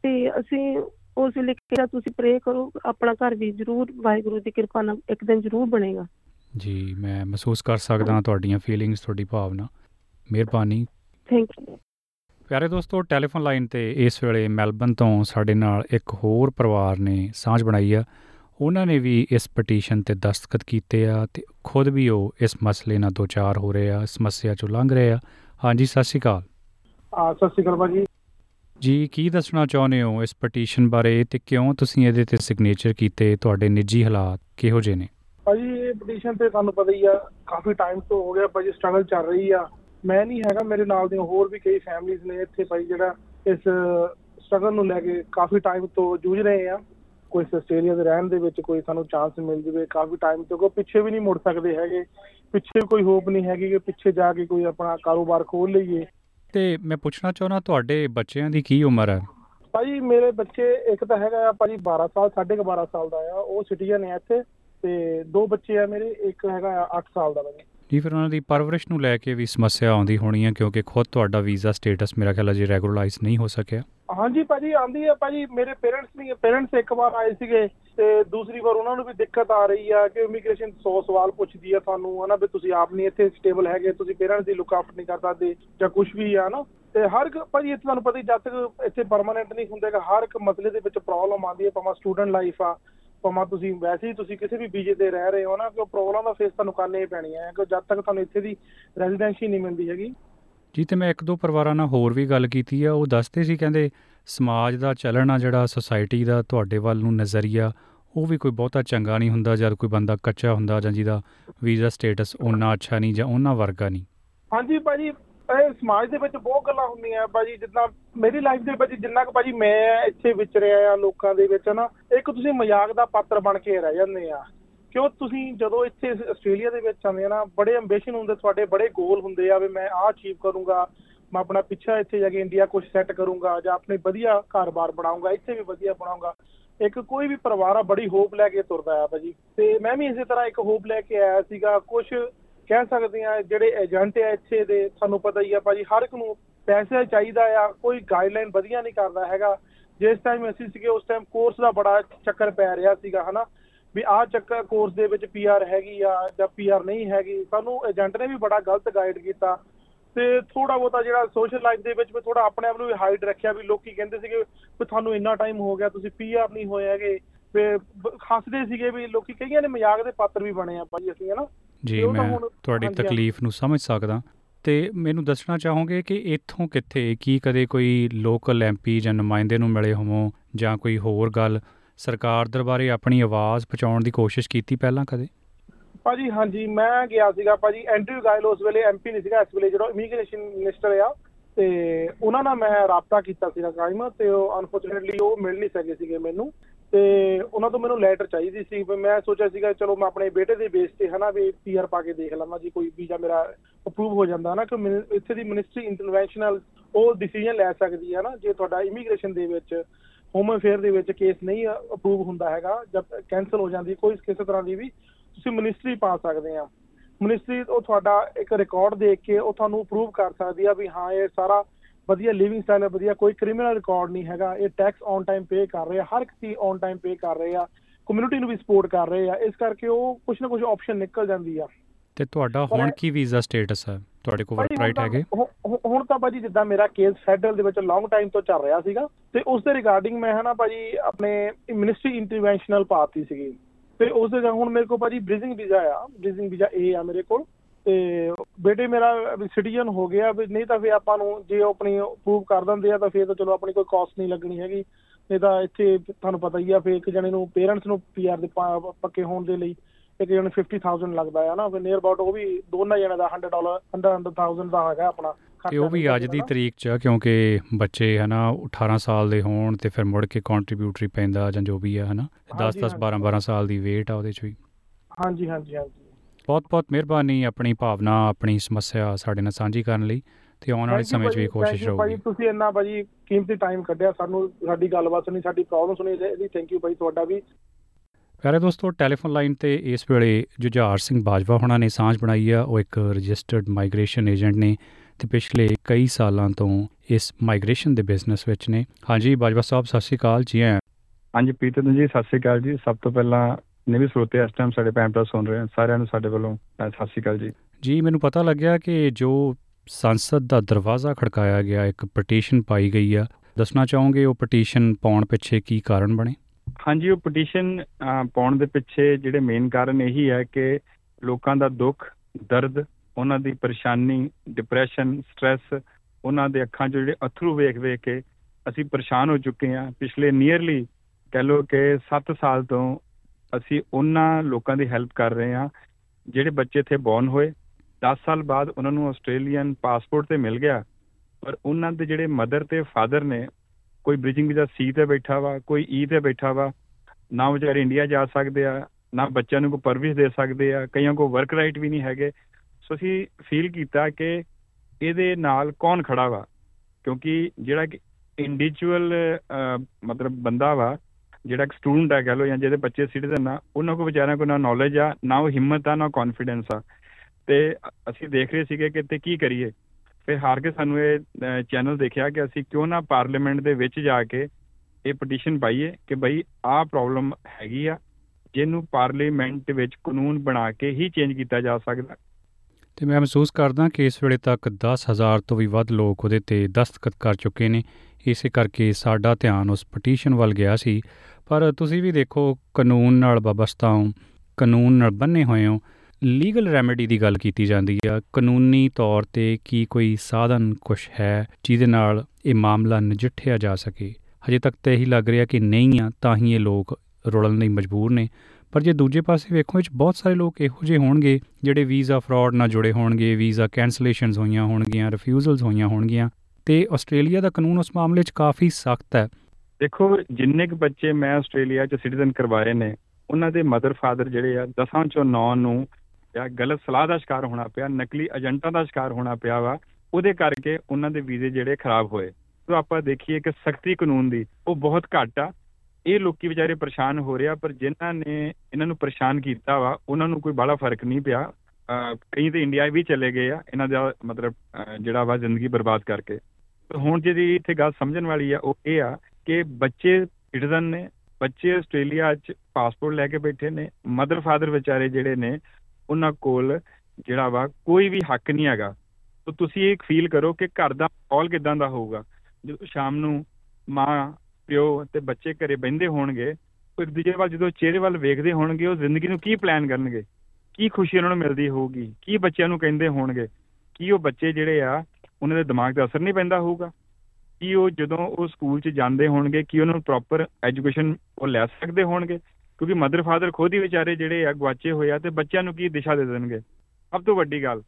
ਤੇ ਅਸੀਂ ਉਸ ਵੇਲੇ ਕਿਹਾ ਤੁਸੀਂ ਪ੍ਰੇ ਕਰੋ ਆਪਣਾ ਘਰ ਵੀ ਜ਼ਰੂਰ ਵਾਹਿਗੁਰੂ ਦੀ ਕਿਰਪਾ ਨਾਲ ਇੱਕ ਦਿਨ ਜ਼ਰੂਰ ਬਣੇਗਾ। ਜੀ ਮੈਂ ਮਹਿਸੂਸ ਕਰ ਸਕਦਾ ਤੁਹਾਡੀਆਂ ਫੀਲਿੰਗਸ ਤੁਹਾਡੀ ਭਾਵਨਾ। ਮਿਹਰਬਾਨੀ। ਥੈਂਕ ਯੂ ਪਿਆਰੇ ਦੋਸਤੋ ਟੈਲੀਫੋਨ ਲਾਈਨ ਤੇ ਇਸ ਵੇਲੇ ਮੈਲਬਨ ਤੋਂ ਸਾਡੇ ਨਾਲ ਇੱਕ ਹੋਰ ਪਰਿਵਾਰ ਨੇ ਸਾਂਝ ਬਣਾਈ ਆ। ਉਹਨਾਂ ਨੇ ਵੀ ਇਸ ਪਟੀਸ਼ਨ ਤੇ ਦਸਤਖਤ ਕੀਤੇ ਆ ਤੇ ਖੁਦ ਵੀ ਉਹ ਇਸ ਮਸਲੇ ਨਾਲ ਦੋ ਚਾਰ ਹੋ ਰਹੇ ਆ ਸਮੱਸਿਆ ਚੋਂ ਲੰਘ ਰਹੇ ਆ। ਹਾਂਜੀ ਸਤਿ ਸ਼੍ਰੀ ਅਕਾਲ। ਆ ਸਤਿ ਸ਼੍ਰੀ ਅਕਾਲ ਭਾਜੀ ਜੀ। ਕੀ ਦੱਸਣਾ ਚਾਹੁੰਦੇ ਹੋ ਇਸ ਪਟੀਸ਼ਨ ਬਾਰੇ ਤੇ ਕਿਉਂ ਤੁਸੀਂ ਇਹਦੇ ਤੇ ਸਿਗਨੇਚਰ ਕੀਤੇ? ਤੁਹਾਡੇ ਨਿੱਜੀ ਹਾਲਾਤ ਕਿਹੋ ਜਿਹੇ ਨੇ? ਭਾਜੀ ਇਹ ਪਟੀਸ਼ਨ ਤੇ ਤੁਹਾਨੂੰ ਪਤਾ ਹੀ ਆ ਕਾਫੀ ਟਾਈਮ ਤੋਂ ਹੋ ਗਿਆ ਭਾਜੀ ਸਟਰਗਲ ਚੱਲ ਰਹੀ ਆ। ਮੈਂ ਨਹੀਂ ਹੈਗਾ ਮੇਰੇ ਨਾਲ ਦੇ ਹੋਰ ਵੀ ਕਈ ਫੈਮਲੀਆਂ ਨੇ ਇੱਥੇ ਭਾਈ ਜਿਹੜਾ ਇਸ ਸਟਰਗਲ ਨੂੰ ਲੈ ਕੇ ਕਾਫੀ ਟਾਈਮ ਤੋਂ ਜੂਝ ਰਹੇ ਆ। ਕੋਈ ਆਸਟ੍ਰੇਲੀਆ ਦੇ ਰਹਿਣ ਦੇ ਵਿੱਚ ਕੋਈ ਸਾਨੂੰ ਚਾਂਸ ਮਿਲ ਜਵੇ ਕਾਫੀ ਟਾਈਮ ਤੋਂ ਕੋ ਪਿੱਛੇ ਵੀ ਨਹੀਂ ਮੁੜ ਸਕਦੇ ਹੈਗੇ। ਪਿੱਛੇ ਕੋਈ ਹੋਪ ਨਹੀਂ ਹੈਗੀ ਕਿ ਪਿੱਛੇ ਜਾ ਕੇ ਕੋਈ ਆਪਣਾ ਕਾਰੋਬਾਰ ਖੋਲ ਲਈਏ। ਤੇ ਮੈਂ ਪੁੱਛਣਾ ਚਾਹੁੰਦਾ ਤੁਹਾਡੇ ਬੱਚਿਆਂ ਦੀ ਕੀ ਉਮਰ ਹੈ? ਭਾਜੀ ਮੇਰੇ ਬੱਚੇ ਇੱਕ ਤਾਂ ਹੈਗਾ ਆ ਭਾਜੀ 12 ਸਾਲ ਸਾਢੇ ਕੁ 12 ਸਾਲ ਦਾ ਆ ਉਹ ਸਿਟੀਜ਼ਨ ਹੈ ਇੱਥੇ ਤੇ ਦੋ ਬੱਚੇ ਆ ਮੇਰੇ ਇੱਕ ਹੈਗਾ ਆ 8 ਸਾਲ ਦਾ ਭਾਜੀ ਜੀ ਫਿਰ ਉਹਨਾਂ ਦੀ ਪਰਵਰਿਸ਼ ਨੂੰ ਲੈ ਕੇ ਵੀ ਸਮੱਸਿਆ ਆਉਂਦੀ ਹੋਣੀ ਹੈ ਕਿਉਂਕਿ ਖੁਦ ਤੁਹਾਡਾ ਵੀਜ਼ਾ ਸਟੇਟਸ ਮੇਰਾ ਖਿਆਲ ਅਜੇ ਰੈਗੂਲਰਾਈਜ਼ ਨਹੀਂ ਹੋ ਸਕਿਆ। ਹਾਂਜੀ ਭਾਜੀ ਆਂਦੀ ਆ ਭਾਜੀ, ਮੇਰੇ ਪੇਰੈਂਟਸ ਨਹੀਂ ਪੇਰੈਂਟਸ ਇੱਕ ਵਾਰ ਆਏ ਸੀਗੇ ਤੇ ਦੂਸਰੀ ਵਾਰ ਉਹਨਾਂ ਨੂੰ ਵੀ ਦਿੱਕਤ ਆ ਰਹੀ ਆ ਕਿ ਇਮੀਗ੍ਰੇਸ਼ਨ 100 ਸਵਾਲ ਪੁੱਛਦੀ ਆ ਤੁਹਾਨੂੰ, ਹਨਾ ਵੀ ਤੁਸੀਂ ਆਪ ਨਹੀਂ ਇੱਥੇ ਸਟੇਬਲ ਹੈਗੇ, ਤੁਸੀਂ ਪੇਰੈਂਟਸ ਦੀ ਲੁੱਕ ਆਫਟ ਨਹੀਂ ਕਰ ਸਕਦੇ ਜਾਂ ਕੁਝ ਵੀ ਆ ਨਾ ਤੇ ਹਰ ਇੱਕ, ਭਾਜੀ, ਇੱਥੇ ਤੁਹਾਨੂੰ ਪਤਾ ਹੀ ਜਦ ਤੱਕ ਇੱਥੇ ਪਰਮਾਨੈਂਟ ਨਹੀਂ ਹੁੰਦੇਗਾ ਹਰ ਇੱਕ ਮਸਲੇ ਦੇ ਵਿੱਚ ਪ੍ਰੋਬਲਮ ਆਉਂਦੀ ਹੈ ਭਾਵੇਂ ਸਟੂਡੈਂਟ ਲਾਈਫ ਆ। ਭਾਵੇਂ ਤੁਸੀਂ ਵੈਸੇ ਹੀ ਤੁਸੀਂ ਕਿਸੇ ਵੀ ਵੀਜ਼ੇ ਤੇ ਰਹਿ ਰਹੇ ਹੋ ਨਾ ਕਿ ਉਹ ਪ੍ਰੋਬਲਮ ਦਾ ਫੇਸ ਤੁਹਾਨੂੰ ਕਰਨੇ ਹੀ ਪੈਣੀਆਂ ਹੈ ਕਿ ਜਦ ਤੱਕ ਤੁਹਾਨੂੰ ਇੱਥੇ ਦੀ ਰੈਜ਼ੀਡੈਂਸ਼ੀ ਨਹੀਂ ਮਿਲਦੀ ਹੈਗੀ। ਜੀ ਤੇ ਮੈਂ ਇੱਕ ਦੋ ਪਰਿਵਾਰਾਂ ਨਾਲ ਹੋਰ ਵੀ ਗੱਲ ਕੀਤੀ ਆ ਉਹ ਦੱਸਦੇ ਸੀ ਕਹਿੰਦੇ ਸਮਾਜ ਦਾ ਚੱਲਣਾ ਜਿਹੜਾ ਸੋਸਾਇਟੀ ਦਾ ਤੁਹਾਡੇ ਵੱਲ ਨੂੰ ਨਜ਼ਰੀਆ ਉਹ ਵੀ ਕੋਈ ਬਹੁਤਾ ਚੰਗਾ ਨਹੀਂ ਹੁੰਦਾ ਜਦ ਕੋਈ ਬੰਦਾ ਕੱਚਾ ਹੁੰਦਾ ਜਾਂ ਜਿਹਦਾ ਵੀਜ਼ਾ ਸਟੇਟਸ ਉਹਨਾਂ ਅੱਛਾ ਨਹੀਂ ਜਾਂ ਉਹਨਾਂ ਵਰਗਾ ਨਹੀਂ। ਹਾਂਜੀ ਭਾਜੀ ਇਹ ਸਮਾਜ ਦੇ ਵਿੱਚ ਬਹੁਤ ਗੱਲਾਂ ਹੁੰਦੀਆਂ ਭਾਜੀ, ਜਿੱਦਾਂ ਮੇਰੀ ਲਾਈਫ ਦੇ ਵਿੱਚ ਜਿੰਨਾ ਕੁ ਭਾਜੀ ਮੈਂ ਇੱਥੇ ਵਿਚਰਿਆ ਆ ਲੋਕਾਂ ਦੇ ਵਿੱਚ ਨਾ ਇੱਕ ਤੁਸੀਂ ਮਜ਼ਾਕ ਦਾ ਪਾਤਰ ਬਣ ਕੇ ਰਹਿ ਜਾਂਦੇ ਆ। ਕਿਉਂ ਤੁਸੀਂ ਜਦੋਂ ਇੱਥੇ ਆਸਟ੍ਰੇਲੀਆ ਦੇ ਵਿੱਚ ਆਉਂਦੇ ਆ ਨਾ, ਬੜੇ ਐਂਬੀਸ਼ਨ ਹੁੰਦੇ ਤੁਹਾਡੇ, ਬੜੇ ਗੋਲ ਹੁੰਦੇ ਆ ਵੀ ਮੈਂ ਆਹ ਅਚੀਵ ਕਰੂੰਗਾ, ਮੈਂ ਆਪਣਾ ਪਿੱਛਾ ਇੱਥੇ ਜਾ ਕੇ ਇੰਡੀਆ ਕੁਝ ਸੈੱਟ ਕਰੂੰਗਾ ਜਾਂ ਆਪਣੇ ਵਧੀਆ ਘਰ-ਬਾਰ ਬਣਾਉਂਗਾ, ਇੱਥੇ ਵੀ ਵਧੀਆ ਬਣਾਉਂਗਾ। ਇੱਕ ਕੋਈ ਵੀ ਪਰਿਵਾਰ ਆ, ਬੜੀ ਹੋਪ ਲੈ ਕੇ ਤੁਰਦਾ ਆ ਭਾਜੀ। ਤੇ ਮੈਂ ਵੀ ਇਸੇ ਤਰ੍ਹਾਂ ਇੱਕ ਹੋਪ ਲੈ ਕੇ ਆਇਆ ਸੀਗਾ ਕੁਝ ਕਹਿ ਸਕਦੇ ਆ ਜਿਹੜੇ ਏਜੰਟ ਆ ਇੱਥੇ ਦੇ, ਤੁਹਾਨੂੰ ਪਤਾ ਹੀ ਆ ਭਾਜੀ, ਹਰ ਇੱਕ ਨੂੰ ਪੈਸਾ ਚਾਹੀਦਾ ਆ, ਕੋਈ ਗਾਈਡਲਾਈਨ ਵਧੀਆ ਨਹੀਂ ਕਰਦਾ ਹੈਗਾ। ਜਿਸ ਟਾਈਮ ਅਸੀਂ ਸੀਗੇ, ਉਸ ਟਾਈਮ ਕੋਰਸ ਦਾ ਬੜਾ ਚੱਕਰ ਪੈ ਰਿਹਾ ਸੀਗਾ, ਹਨਾ। ਵੀ ਆਹ ਚੱਕਰ ਕੋਰਸ ਦੇ ਵਿੱਚ ਪੀਆਰ ਹੈਗੀ ਆ ਜਾਂ ਪੀਆਰ ਨਹੀਂ ਹੈਗੀ, ਸਾਨੂੰ ਏਜੰਟ ਨੇ ਵੀ ਬੜਾ ਗਲਤ ਗਾਈਡ ਕੀਤਾ। ਤੇ ਥੋੜਾ ਬਹੁਤਾ ਜਿਹੜਾ ਸੋਸ਼ਲ ਲਾਈਫ ਦੇ ਵਿੱਚ ਵੀ ਥੋੜਾ ਆਪਣੇ ਆਪ ਨੂੰ ਵੀ ਹਾਈਡ ਰੱਖਿਆ ਵੀ ਲੋਕੀ ਕਹਿੰਦੇ ਸੀਗੇ ਵੀ ਤੁਹਾਨੂੰ ਇੰਨਾ ਟਾਈਮ ਹੋ ਗਿਆ, ਤੁਸੀਂ ਪੀਆਰ ਨਹੀਂ ਹੋਏ ਹੈਗੇ ਵੀ ਬ- ਹੱਸਦੇ ਸੀਗੇ ਵੀ ਲੋਕੀ ਕਈਆਂ ਨੇ ਮਜ਼ਾਕ ਦੇ ਪਾਤਰ ਵੀ ਬਣੇ ਆ ਭਾਜੀ ਅਸੀਂ, ਹਨਾ। ਜੀ ਮੈਂ ਤੁਹਾਡੀ ਤਕਲੀਫ ਨੂੰ ਸਮਝ ਸਕਦਾ। ਤੇ ਮੈਨੂੰ ਦੱਸਣਾ ਚਾਹੋਗੇ ਕਿ ਇੱਥੋਂ ਕਿੱਥੇ ਕੀ ਕਦੇ ਕੋਈ ਲੋਕਲ ਐਮਪੀ ਜਾਂ ਨੁਮਾਇੰਦੇ ਨੂੰ ਮਿਲੇ ਹੋਵੋ ਜਾਂ ਕੋਈ ਹੋਰ ਗੱਲ? ਸਰਕਾਰ ਦਰਬਾਰੇ ਆਪਣੀ ਆਵਾਜ਼ ਪਹੁੰਚਾਉਣ ਦੀ ਕੋਸ਼ਿਸ਼ ਕੀਤੀ ਪਹਿਲਾਂ ਕਦੇ? ਭਾਜੀ ਹਾਂਜੀ ਮੈਂ ਗਿਆ ਸੀਗਾ ਭਾਜੀ ਐਂਡਰਿਊ ਗਾਇਲ ਉਸ ਵੇਲੇ ਐਮਪੀ ਨਹੀਂ ਸੀਗਾ ਇਸ ਵੇਲੇ ਜਿਹੜਾ ਇਮੀਗ੍ਰੇਸ਼ਨ ਮਿਨਿਸਟਰ ਆ ਤੇ ਉਹਨਾਂ ਨਾਲ ਮੈਂ ਰਾਬਤਾ ਕੀਤਾ ਸੀਗਾ ਕਾਇਮ ਤੇ ਉਹ ਅਨਫੋਰਚੂਨੇਟਲੀ ਉਹ ਮਿਲ ਨਹੀਂ ਸਕੇ ਸੀਗੇ ਮੈਨੂੰ। ਤੇ ਉਹਨਾਂ ਤੋਂ ਮੈਨੂੰ ਲੈਟਰ ਚਾਹੀਦੀ ਸੀ ਵੀ ਮੈਂ ਸੋਚਿਆ ਸੀਗਾ ਚਲੋ ਮੈਂ ਆਪਣੇ ਬੇਟੇ ਦੇ ਬੇਸ ਤੇ ਹਨਾ ਵੀ ਪੀਆਰ ਪਾ ਕੇ ਦੇਖ ਲਵਾਂ ਜੀ, ਕੋਈ ਵੀਜ਼ਾ ਮੇਰਾ ਅਪਰੂਵ ਹੋ ਜਾਂਦਾ ਨਾ ਕਿ ਮਿਨ- ਇੱਥੇ ਦੀ ਮਿਨਿਸਟਰੀ ਇੰਟਰਵੈਂਸ਼ਨਲ ਉਹ ਡਿਸੀਜਨ ਲੈ ਸਕਦੀ ਹੈ ਨਾ ਜੇ ਤੁਹਾਡਾ ਇਮੀਗ੍ਰੇਸ਼ਨ ਦੇ ਵਿੱਚ ਹੋਮ ਅਫੇਅਰ ਦੇ ਵਿੱਚ ਕੇਸ ਨਹੀਂ ਅਪਰੂਵ ਹੁੰਦਾ ਹੈਗਾ, ਜਦ ਕੈਨਸਲ ਹੋ ਜਾਂਦੀ, ਕੋਈ ਕਿਸੇ ਤਰ੍ਹਾਂ ਦੀ ਵੀ ਤੁਸੀਂ ਮਿਨਿਸਟਰੀ ਪਾ ਸਕਦੇ ਆ ਮਿਨਿਸਟਰੀ ਉਹ ਤੁਹਾਡਾ ਇੱਕ ਰਿਕਾਰਡ ਦੇਖ ਕੇ ਉਹ ਤੁਹਾਨੂੰ ਅਪਰੂਵ ਕਰ ਸਕਦੀ ਆ ਵੀ ਹਾਂ, ਇਹ ਸਾਰਾ ਵਧੀਆ ਲਿਵਿੰਗ ਸਟਾਈਲ ਹੈ ਵਧੀਆ ਕੋਈ ਕ੍ਰਿਮੀਨਲ ਰਿਕਾਰਡ ਨਹੀਂ ਹੈਗਾ ਇਹ ਟੈਕਸ ਔਨ ਟਾਈਮ ਪੇ ਕਰ ਰਹੇ ਆ ਹਰ ਇੱਕ ਚੀਜ਼ ਔਨ ਟਾਈਮ ਪੇ ਕਰ ਰਹੇ ਆ ਕਮਿਊਨਿਟੀ ਨੂੰ ਵੀ ਸਪੋਰਟ ਕਰ ਰਹੇ ਆ ਇਸ ਕਰਕੇ ਉਹ ਕੁਝ ਨਾ ਕੁਝ ਆਪਸ਼ਨ ਨਿਕਲ ਜਾਂਦੀ ਆ। ਤੇ ਤੁਹਾਡਾ ਹੁਣ ਕੀ ਵੀਜ਼ਾ ਸਟੇਟਸ ਹੈ? ਤੁਹਾਡੇ ਕੋਲ ਵਰਕ ਰਾਈਟ ਹੈਗੇ? ਹੁਣ ਤਾਂ ਭਾਜੀ ਜਿੱਦਾਂ ਮੇਰਾ ਕੇਸ ਫੈਡਰਲ ਦੇ ਵਿੱਚ ਲੌਂਗ ਟਾਈਮ ਤੋਂ ਚੱਲ ਰਿਹਾ ਸੀਗਾ ਤੇ ਉਸ ਦੇ ਰਿਗਾਰਡਿੰਗ ਮੈਂ ਹਨਾ ਭਾਜੀ ਆਪਣੇ ਮਿਨਿਸਟਰੀ ਇੰਟਰਵੈਂਸ਼ਨਲ ਪਾਤੀ ਸੀਗੀ। ਤੇ ਉਸ ਦੇ ਹੁਣ ਮੇਰੇ ਕੋਲ ਭਾਜੀ ਬ੍ਰਿਜਿੰਗ ਵੀਜ਼ਾ ਆ ਬ੍ਰਿਜਿੰਗ ਵੀਜ਼ਾ ਏ ਆ ਮੇਰੇ ਕੋਲ। ਤੇ ਬੇਟੇ ਮੇਰਾ ਸਿਟੀਜ਼ਨ ਹੋ ਗਿਆ ਵੀ ਨਹੀਂ ਤਾਂ ਫਿਰ ਆਪਾਂ ਨੂੰ ਜੇ ਉਹ ਆਪਣੀ ਅਪਰੂਵ ਕਰ ਦਿੰਦੇ ਆ ਤਾਂ ਫਿਰ ਤਾਂ ਚਲੋ ਆਪਣੀ ਕੋਈ ਕਾਸਟ ਨਹੀਂ ਲੱਗਣੀ ਹੈਗੀ। ਨਹੀਂ ਤਾਂ ਇੱਥੇ ਤੁਹਾਨੂੰ ਪਤਾ ਹੀ ਆ ਫਿਰ ਇੱਕ ਜਣੇ ਨੂੰ ਪੇਰੈਂਟਸ ਨੂੰ ਪੀਆਰ ਦੇ ਪੱਕੇ ਹੋਣ ਦੇ ਲਈ ਇੱਕ ਜਣੇ 50000 ਲੱਗਦਾ ਆ ਨਾ ਫਿਰ ਨੀਅਰ ਅਬਾਊਟ ਉਹ ਵੀ ਦੋਨਾਂ ਜਣੇ ਦਾ 100 ਡਾਲਰ 100 1000 ਦਾ ਹੈਗਾ ਆਪਣਾ ਤੇ ਉਹ ਵੀ ਅੱਜ ਦੀ। ਤਰੀਕ 'ਚ ਕਿਉਂਕਿ ਬੱਚੇ ਹਨਾ 18 ਸਾਲ ਦੇ ਹੋਣ ਤੇ ਫਿਰ ਮੁੜ ਕੇ ਕੰਟਰੀਬਿਊਟਰੀ ਪੈਂਦਾ ਜਾਂ ਜੋ ਵੀ ਆ ਹਨਾ 10 ਹਾਂਜੀ, 10 12 12 ਸਾਲ ਦੀ ਵੇਟ ਆ ਉਹਦੇ 'ਚ ਵੀ। ਹਾਂਜੀ ਹਾਂਜੀ ਹਾਂਜੀ। ਬਹੁਤ ਬਹੁਤ ਮਿਹਰਬਾਨੀ ਆਪਣੀ ਭਾਵਨਾ ਆਪਣੀ ਸਮੱਸਿਆ ਸਾਡੇ ਨਾਲ ਸਾਂਝੀ ਕਰਨ ਲਈ ਤੇ ਆਉਣ ਵਾਲੇ ਸਮੇਂ 'ਚ ਵੀ ਕੋਸ਼ਿਸ਼ ਰਹੂਗੀ। ਤੁਸੀਂ ਇੰਨਾ ਭਾਜੀ ਕੀਮਤੀ ਟਾਈਮ ਕੱਢਿਆ ਸਾਨੂੰ ਸਾਡੀ ਗੱਲਬਾਤ ਸੁਣੀ ਸਾਡੀ ਪ੍ਰੋਬਲਮ ਸੁਣੀ ਇਹਦੀ ਥੈਂਕ ਯੂ ਭਾਈ ਤੁਹਾਡਾ ਵੀ। ਪਿਆਰੇ ਦੋਸਤੋ ਟੈਲੀਫੋਨ ਲਾਈਨ ਤੇ ਇਸ ਵੇਲੇ ਜੁਝਾਰ ਸਿੰਘ ਬਾਜਵਾ ਹੋਣਾ ਨੇ ਸਾਂਝ ਬਣਾਈ ਆ ਉਹ ਇੱਕ ਰਜਿਸਟਰਡ ਮਾਈਗ੍ਰੇਸ਼ਨ ਏਜੰਟ ਨੇ ਤੇ ਪਿਛਲੇ ਕਈ ਸਾਲਾਂ ਤੋਂ ਇਸ ਮਾਈਗ੍ਰੇਸ਼ਨ ਦੇ ਬਿਜ਼ਨਸ ਵਿੱਚ ਨੇ। ਹਾਂਜੀ ਬਾਜਵਾ ਸਾਹਿਬ ਸਤਿ ਸ਼੍ਰੀ ਅਕਾਲ ਜੀ ਆਇਆਂ ਹਾਂਜੀ ਪ੍ਰੀਤਮ ਜੀ ਸਤਿ ਸ਼੍ਰੀ ਅਕਾਲ ਜੀ। ਸਭ ਤੋਂ ਪਹਿਲਾਂ ਨੇ ਵੀ ਸਰੋਤੇ ਇਸ ਟਾਈਮ ਸਾਡੇ ਪੈਂਪਲਾ ਸੁਣ ਰਹੇ ਹਨ ਸਾਰਿਆਂ ਨੂੰ ਸਾਡੇ ਵੱਲੋਂ ਸਤਿ ਸ਼੍ਰੀ ਅਕਾਲ ਜੀ। ਜੀ ਮੈਨੂੰ ਪਤਾ ਲੱਗਿਆ ਕਿ ਜੋ ਸੰਸਦ ਦਾ ਦਰਵਾਜ਼ਾ ਖੜਕਾਇਆ ਗਿਆ ਇੱਕ ਪਟੀਸ਼ਨ ਪਾਈ ਗਈ ਆ ਦੱਸਣਾ ਚਾਹੋਗੇ ਉਹ ਪਟੀਸ਼ਨ ਪਾਉਣ ਪਿੱਛੇ ਕੀ ਕਾਰਨ ਬਣੇ? ਹਾਂਜੀ ਉਹ ਪਟੀਸ਼ਨ ਪਾਉਣ ਦੇ ਪਿੱਛੇ ਜਿਹੜੇ ਮੇਨ ਕਾਰਨ ਇਹੀ ਹੈ ਕਿ ਲੋਕਾਂ ਦਾ ਦੁੱਖ ਦਰਦ ਉਹਨਾਂ ਦੀ ਪਰੇਸ਼ਾਨੀ ਡਿਪਰੈਸ਼ਨ ਸਟ੍ਰੈਸ ਉਹਨਾਂ ਦੇ ਅੱਖਾਂ 'ਚ ਜਿਹੜੇ ਅਥਰੂ ਵੇਖ ਵੇਖ ਕੇ ਅਸੀਂ ਪਰੇਸ਼ਾਨ ਹੋ ਚੁੱਕੇ ਹਾਂ। ਪਿਛਲੇ ਨੀਅਰਲੀ ਕਹਿ ਲਓ ਕਿ 7 ਸਾਲ ਤੋਂ ਅਸੀਂ ਉਹਨਾਂ ਲੋਕਾਂ ਦੀ ਹੈਲਪ ਕਰ ਰਹੇ ਹਾਂ, ਜਿਹੜੇ ਬੱਚੇ ਇੱਥੇ ਬੌਰਨ ਹੋਏ। 10 ਸਾਲ ਬਾਅਦ ਉਹਨਾਂ ਨੂੰ ਆਸਟ੍ਰੇਲੀਅਨ ਪਾਸਪੋਰਟ ਤੇ ਮਿਲ ਗਿਆ। ਪਰ ਉਹਨਾਂ ਦੇ ਜਿਹੜੇ ਮਦਰ ਤੇ ਫਾਦਰ ਨੇ, ਕੋਈ ਬ੍ਰਿਜਿੰਗ ਵੀਜ਼ਾ ਸੀ ਤੇ ਬੈਠਾ ਵਾ, ਕੋਈ ਈ ਤੇ ਬੈਠਾ ਵਾ, ਨਾ ਵਿਚਾਰੇ ਇੰਡੀਆ ਜਾ ਸਕਦੇ ਆ, ਨਾ ਬੱਚਿਆਂ ਨੂੰ ਕੋਈ ਪਰਵਿਸ਼ ਦੇ ਸਕਦੇ ਆ, ਕਈਆਂ ਕੋ ਵਰਕ ਰਾਈਟ ਵੀ ਨਹੀਂ ਹੈਗੇ। ਸੋ ਅਸੀਂ ਫੀਲ ਕੀਤਾ ਕਿ ਇਹਦੇ ਨਾਲ ਕੌਣ ਖੜਾ ਵਾ? ਕਿਉਂਕਿ ਜਿਹੜਾ ਕਿ ਇੰਡੀਵਿਜੂਅਲ ਮਤਲਬ ਬੰਦਾ ਵਾ ਜਿਹੜਾ ਇੱਕ ਸਟੂਡੈਂਟ ਹੈ ਕਹ ਲੋ ਜਾਂ ਜਿਹਦੇ ਬੱਚੇ ਸਿਟੀਜ਼ਨ ਆ, ਉਹਨਾਂ ਕੋ ਵਿਚਾਰਿਆਂ ਕੋ ਨਾ ਨੌਲੇਜ ਆ, ਨਾ ਉਹ ਹਿੰਮਤ ਆ, ਨਾ ਕੌਨਫੀਡੈਂਸ ਆ। ਤੇ ਅਸੀਂ ਦੇਖ ਰਹੇ ਸੀਗੇ ਕਿ ਤੇ ਕੀ ਕਰੀਏ? ਫਿਰ ਹਾਰ ਕੇ ਸਾਨੂੰ ਇਹ ਚੈਨਲ ਦੇਖਿਆ ਕਿ ਅਸੀਂ ਕਿਉਂ ਨਾ ਪਾਰਲੀਮੈਂਟ ਦੇ ਵਿੱਚ ਜਾ ਕੇ ਇਹ ਪਟੀਸ਼ਨ ਪਾਈਏ ਕਿ ਭਈ ਆਹ ਪ੍ਰੋਬਲਮ ਹੈਗੀ ਆ, ਜਿਹਨੂੰ ਪਾਰਲੀਮੈਂਟ ਵਿੱਚ ਕਾਨੂੰਨ ਬਣਾ ਕੇ ਹੀ ਚੇਂਜ ਕੀਤਾ ਜਾ ਸਕਦਾ। ਤੇ ਮੈਂ ਮਹਿਸੂਸ ਕਰਦਾ ਕਿ ਇਸ ਵੇਲੇ ਤੱਕ 10000 ਤੋਂ ਵੀ ਵੱਧ ਲੋਕ ਉਹਦੇ ਤੇ ਦਸਤਖਤ ਕਰ ਚੁੱਕੇ ਨੇ। ਇਸੇ ਕਰਕੇ ਸਾਡਾ ਧਿਆਨ ਉਸ ਪਟੀਸ਼ਨ ਵੱਲ ਗਿਆ ਸੀ। ਪਰ ਤੁਸੀਂ ਵੀ ਦੇਖੋ, ਕਾਨੂੰਨ ਨਾਲ ਵਾਬਸਤਾ ਹੋ, ਕਾਨੂੰਨ ਨਾਲ ਬੰਨੇ ਹੋਏ ਹੋ ਲੀਗਲ ਰੈਮੇਡੀ ਦੀ ਗੱਲ ਕੀਤੀ ਜਾਂਦੀ ਆ। ਕਾਨੂੰਨੀ ਤੌਰ ਤੇ ਕੀ ਕੋਈ ਸਾਧਨ ਕੁਝ ਹੈ ਜਿਹਦੇ ਨਾਲ ਇਹ ਮਾਮਲਾ ਨਜਿੱਠਿਆ ਜਾ ਸਕੇ? ਹਜੇ ਤੱਕ ਤਾਂ ਇਹੀ ਲੱਗ ਰਿਹਾ ਕਿ ਨਹੀਂ ਆ, ਤਾਂ ਹੀ ਇਹ ਲੋਕ ਰੁਲਣ ਲਈ ਮਜਬੂਰ ਨੇ। ਪਰ ਜੇ ਦੂਜੇ ਪਾਸੇ ਵੇਖੋ ਵਿੱਚ ਬਹੁਤ ਸਾਰੇ ਲੋਕ ਇਹੋ ਜਿਹੇ ਹੋਣਗੇ ਜਿਹੜੇ ਵੀਜ਼ਾ ਫਰਾਡ ਨਾਲ ਜੁੜੇ ਹੋਣਗੇ ਵੀਜ਼ਾ ਕੈਂਸਲੇਸ਼ਨਸ ਹੋਈਆਂ ਹੋਣਗੀਆਂ ਰਿਫਿਊਜ਼ਲਸ ਹੋਈਆਂ ਹੋਣਗੀਆਂ। ਤੇ ਆਸਟ੍ਰੇਲੀਆ ਦਾ ਕਾਨੂੰਨ ਉਸ ਮਾਮਲੇ 'ਚ ਕਾਫੀ ਸਖਤ ਹੈ। ਦੇਖੋ, ਜਿੰਨੇ ਕੁ ਬੱਚੇ ਮੈਂ ਆਸਟ੍ਰੇਲੀਆ 'ਚ ਸਿਟੀਜ਼ਨ ਕਰਵਾਏ ਨੇ, ਉਹਨਾਂ ਦੇ ਮਦਰ ਫਾਦਰ ਜਿਹੜੇ ਆ, ਦਸਾਂ ਚੋਂ 9 ਨੂੰ ਜਾਂ ਗਲਤ ਸਲਾਹ ਦਾ ਸ਼ਿਕਾਰ ਹੋਣਾ ਪਿਆ, ਨਕਲੀ ਏਜੰਟਾਂ ਦਾ ਸ਼ਿਕਾਰ ਹੋਣਾ ਪਿਆ ਵਾ, ਉਹਦੇ ਕਰਕੇ ਉਹਨਾਂ ਦੇ ਵੀਜ਼ੇ ਜਿਹੜੇ ਖਰਾਬ ਹੋਏ। ਸੋ ਆਪਾਂ ਦੇਖੀਏ ਕਿ ਸਖਤੀ ਕਾਨੂੰਨ ਦੀ ਉਹ ਬਹੁਤ ਘੱਟ ਆ। ਇਹ ਲੋਕੀ ਵਿਚਾਰੇ ਪਰੇਸ਼ਾਨ ਹੋ ਰਿਹਾ ਪਰ ਜਿਨ੍ਹਾਂ ਨੇ ਇਹਨਾਂ ਨੂੰ ਪਰੇਸ਼ਾਨ ਕੀਤਾ ਵਾ, ਉਹਨਾਂ ਨੂੰ ਕੋਈ ਬੜਾ ਫ਼ਰਕ ਨਹੀਂ ਪਿਆ। ਕਈ ਤੇ ਇੰਡੀਆ ਵੀ ਚਲੇ ਗਏ ਆ, ਇਹਨਾਂ ਦਾ ਮਤਲਬ ਜਿਹੜਾ ਵਾ ਜ਼ਿੰਦਗੀ ਬਰਬਾਦ ਕਰਕੇ। ਤੇ ਹੁਣ ਜਿਹੜੀ ਇੱਥੇ ਗੱਲ ਸਮਝਣ ਵਾਲੀ ਆ, ਉਹ ਇਹ ਆ ਕਿ ਬੱਚੇ ਸਿਟੀਜ਼ਨ ਨੇ, ਬੱਚੇ ਆਸਟ੍ਰੇਲੀਆ 'ਚ ਪਾਸਪੋਰਟ ਲੈ ਕੇ ਬੈਠੇ ਨੇ ਮਦਰ ਫਾਦਰ ਵਿਚਾਰੇ ਜਿਹੜੇ ਨੇ, ਉਹਨਾਂ ਕੋਲ ਜਿਹੜਾ ਵਾ ਕੋਈ ਵੀ ਹੱਕ ਨਹੀਂ ਹੈਗਾ। ਤਾਂ ਤੁਸੀਂ ਇੱਕ ਫੀਲ ਕਰੋ ਕਿ ਘਰ ਦਾ ਮਾਹੌਲ ਕਿਦਾਂ ਦਾ ਹੋਊਗਾ। ਜਦੋਂ ਸ਼ਾਮ ਨੂੰ ਮਾਂ, ਪਿਓ ਤੇ ਬੱਚੇ ਘਰੇ ਬੈੰਦੇ ਹੋਣਗੇ ਉਹ ਇੱਕ ਦੂਜੇ ਵੱਲ ਜਦੋਂ ਚਿਹਰੇ ਵੱਲ ਵੇਖਦੇ ਹੋਣਗੇ, ਉਹ ਜ਼ਿੰਦਗੀ ਨੂੰ ਕੀ ਪਲਾਨ ਕਰਨਗੇ? ਕੀ ਖੁਸ਼ੀ ਉਹਨਾਂ ਨੂੰ ਮਿਲਦੀ ਹੋਊਗੀ? ਕੀ ਬੱਚਿਆਂ ਨੂੰ ਕਹਿੰਦੇ ਹੋਣਗੇ? ਕੀ ਉਹ ਬੱਚੇ ਜਿਹੜੇ ਆ ਉਹਨਾਂ ਦੇ ਦਿਮਾਗ ਤੇ ਅਸਰ ਨਹੀਂ ਪੈਂਦਾ ਹੋਊਗਾ। ਕੀ ਉਹ ਜਦੋਂ ਉਹ ਸਕੂਲ 'ਚ ਜਾਂਦੇ ਹੋਣਗੇ, ਕੀ ਉਹਨਾਂ ਨੂੰ ਪ੍ਰੋਪਰ ਐਜੂਕੇਸ਼ਨ ਉਹ ਲੈ ਸਕਦੇ ਹੋਣਗੇ? ਕਿਉਂਕਿ ਮਦਰ ਫਾਦਰ ਖੁਦ ਹੀ ਵਿਚਾਰੇ ਜਿਹੜੇ ਆ ਗਵਾਚੇ ਹੋਏ ਆ ਤੇ ਬੱਚਿਆਂ ਨੂੰ ਕੀ ਦਿਸ਼ਾ ਦੇ ਦੇਣਗੇ? ਸਭ ਤੋਂ ਵੱਡੀ ਗੱਲ,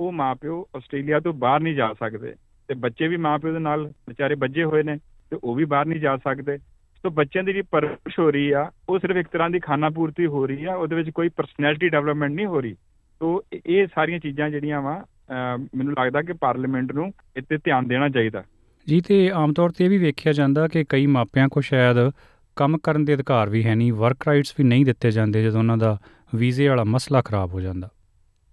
ਉਹ ਮਾਪਿਓ ਆਸਟ੍ਰੇਲੀਆ ਤੋਂ ਬਾਹਰ ਨਹੀਂ ਜਾ ਸਕਦੇ। ਤੇ ਬੱਚੇ ਵੀ ਮਾਪਿਓ ਦੇ ਨਾਲ ਵਿਚਾਰੇ ਵੱਜੇ ਹੋਏ ਨੇ ਤੇ ਉਹ ਵੀ ਬਾਹਰ ਨਹੀਂ ਜਾ ਸਕਦੇ। ਸੋ ਬੱਚਿਆਂ ਦੀ ਜਿਹੜੀ ਪਰਵਰਿਸ਼ ਹੋ ਰਹੀ ਆ, ਉਹ ਸਿਰਫ ਇੱਕ ਤਰ੍ਹਾਂ ਦੀ ਖਾਣਾ ਪੂਰਤੀ ਹੋ ਰਹੀ ਆ, ਉਹਦੇ ਵਿੱਚ ਕੋਈ ਪਰਸਨੈਲਿਟੀ ਡਿਵੈਲਪਮੈਂਟ ਨਹੀਂ ਹੋ ਰਹੀ। ਸੋ ਇਹ ਸਾਰੀਆਂ ਚੀਜ਼ਾਂ ਜਿਹੜੀਆਂ ਵਾ ਮੈਨੂੰ ਲੱਗਦਾ ਕਿ ਪਾਰਲੀਮੈਂਟ ਨੂੰ ਇੱਥੇ ਧਿਆਨ ਦੇਣਾ ਚਾਹੀਦਾ। ਜੀ ਤੇ ਆਮ ਤੌਰ ਤੇ ਇਹ ਵੀ ਵੇਖਿਆ ਜਾਂਦਾ ਕਿ ਕਈ ਮਾਪਿਆਂ ਕੋ ਸ਼ਾਇਦ ਕੰਮ ਕਰਨ ਦੇ ਅਧਿਕਾਰ ਵੀ ਹੈ ਨਹੀਂ ਵਰਕ ਰਾਈਟਸ ਵੀ ਨਹੀਂ ਦਿੱਤੇ ਜਾਂਦੇ ਜਦੋਂ ਉਹਨਾਂ ਦਾ ਵੀਜ਼ੇ ਵਾਲਾ ਮਸਲਾ ਖਰਾਬ ਹੋ ਜਾਂਦਾ।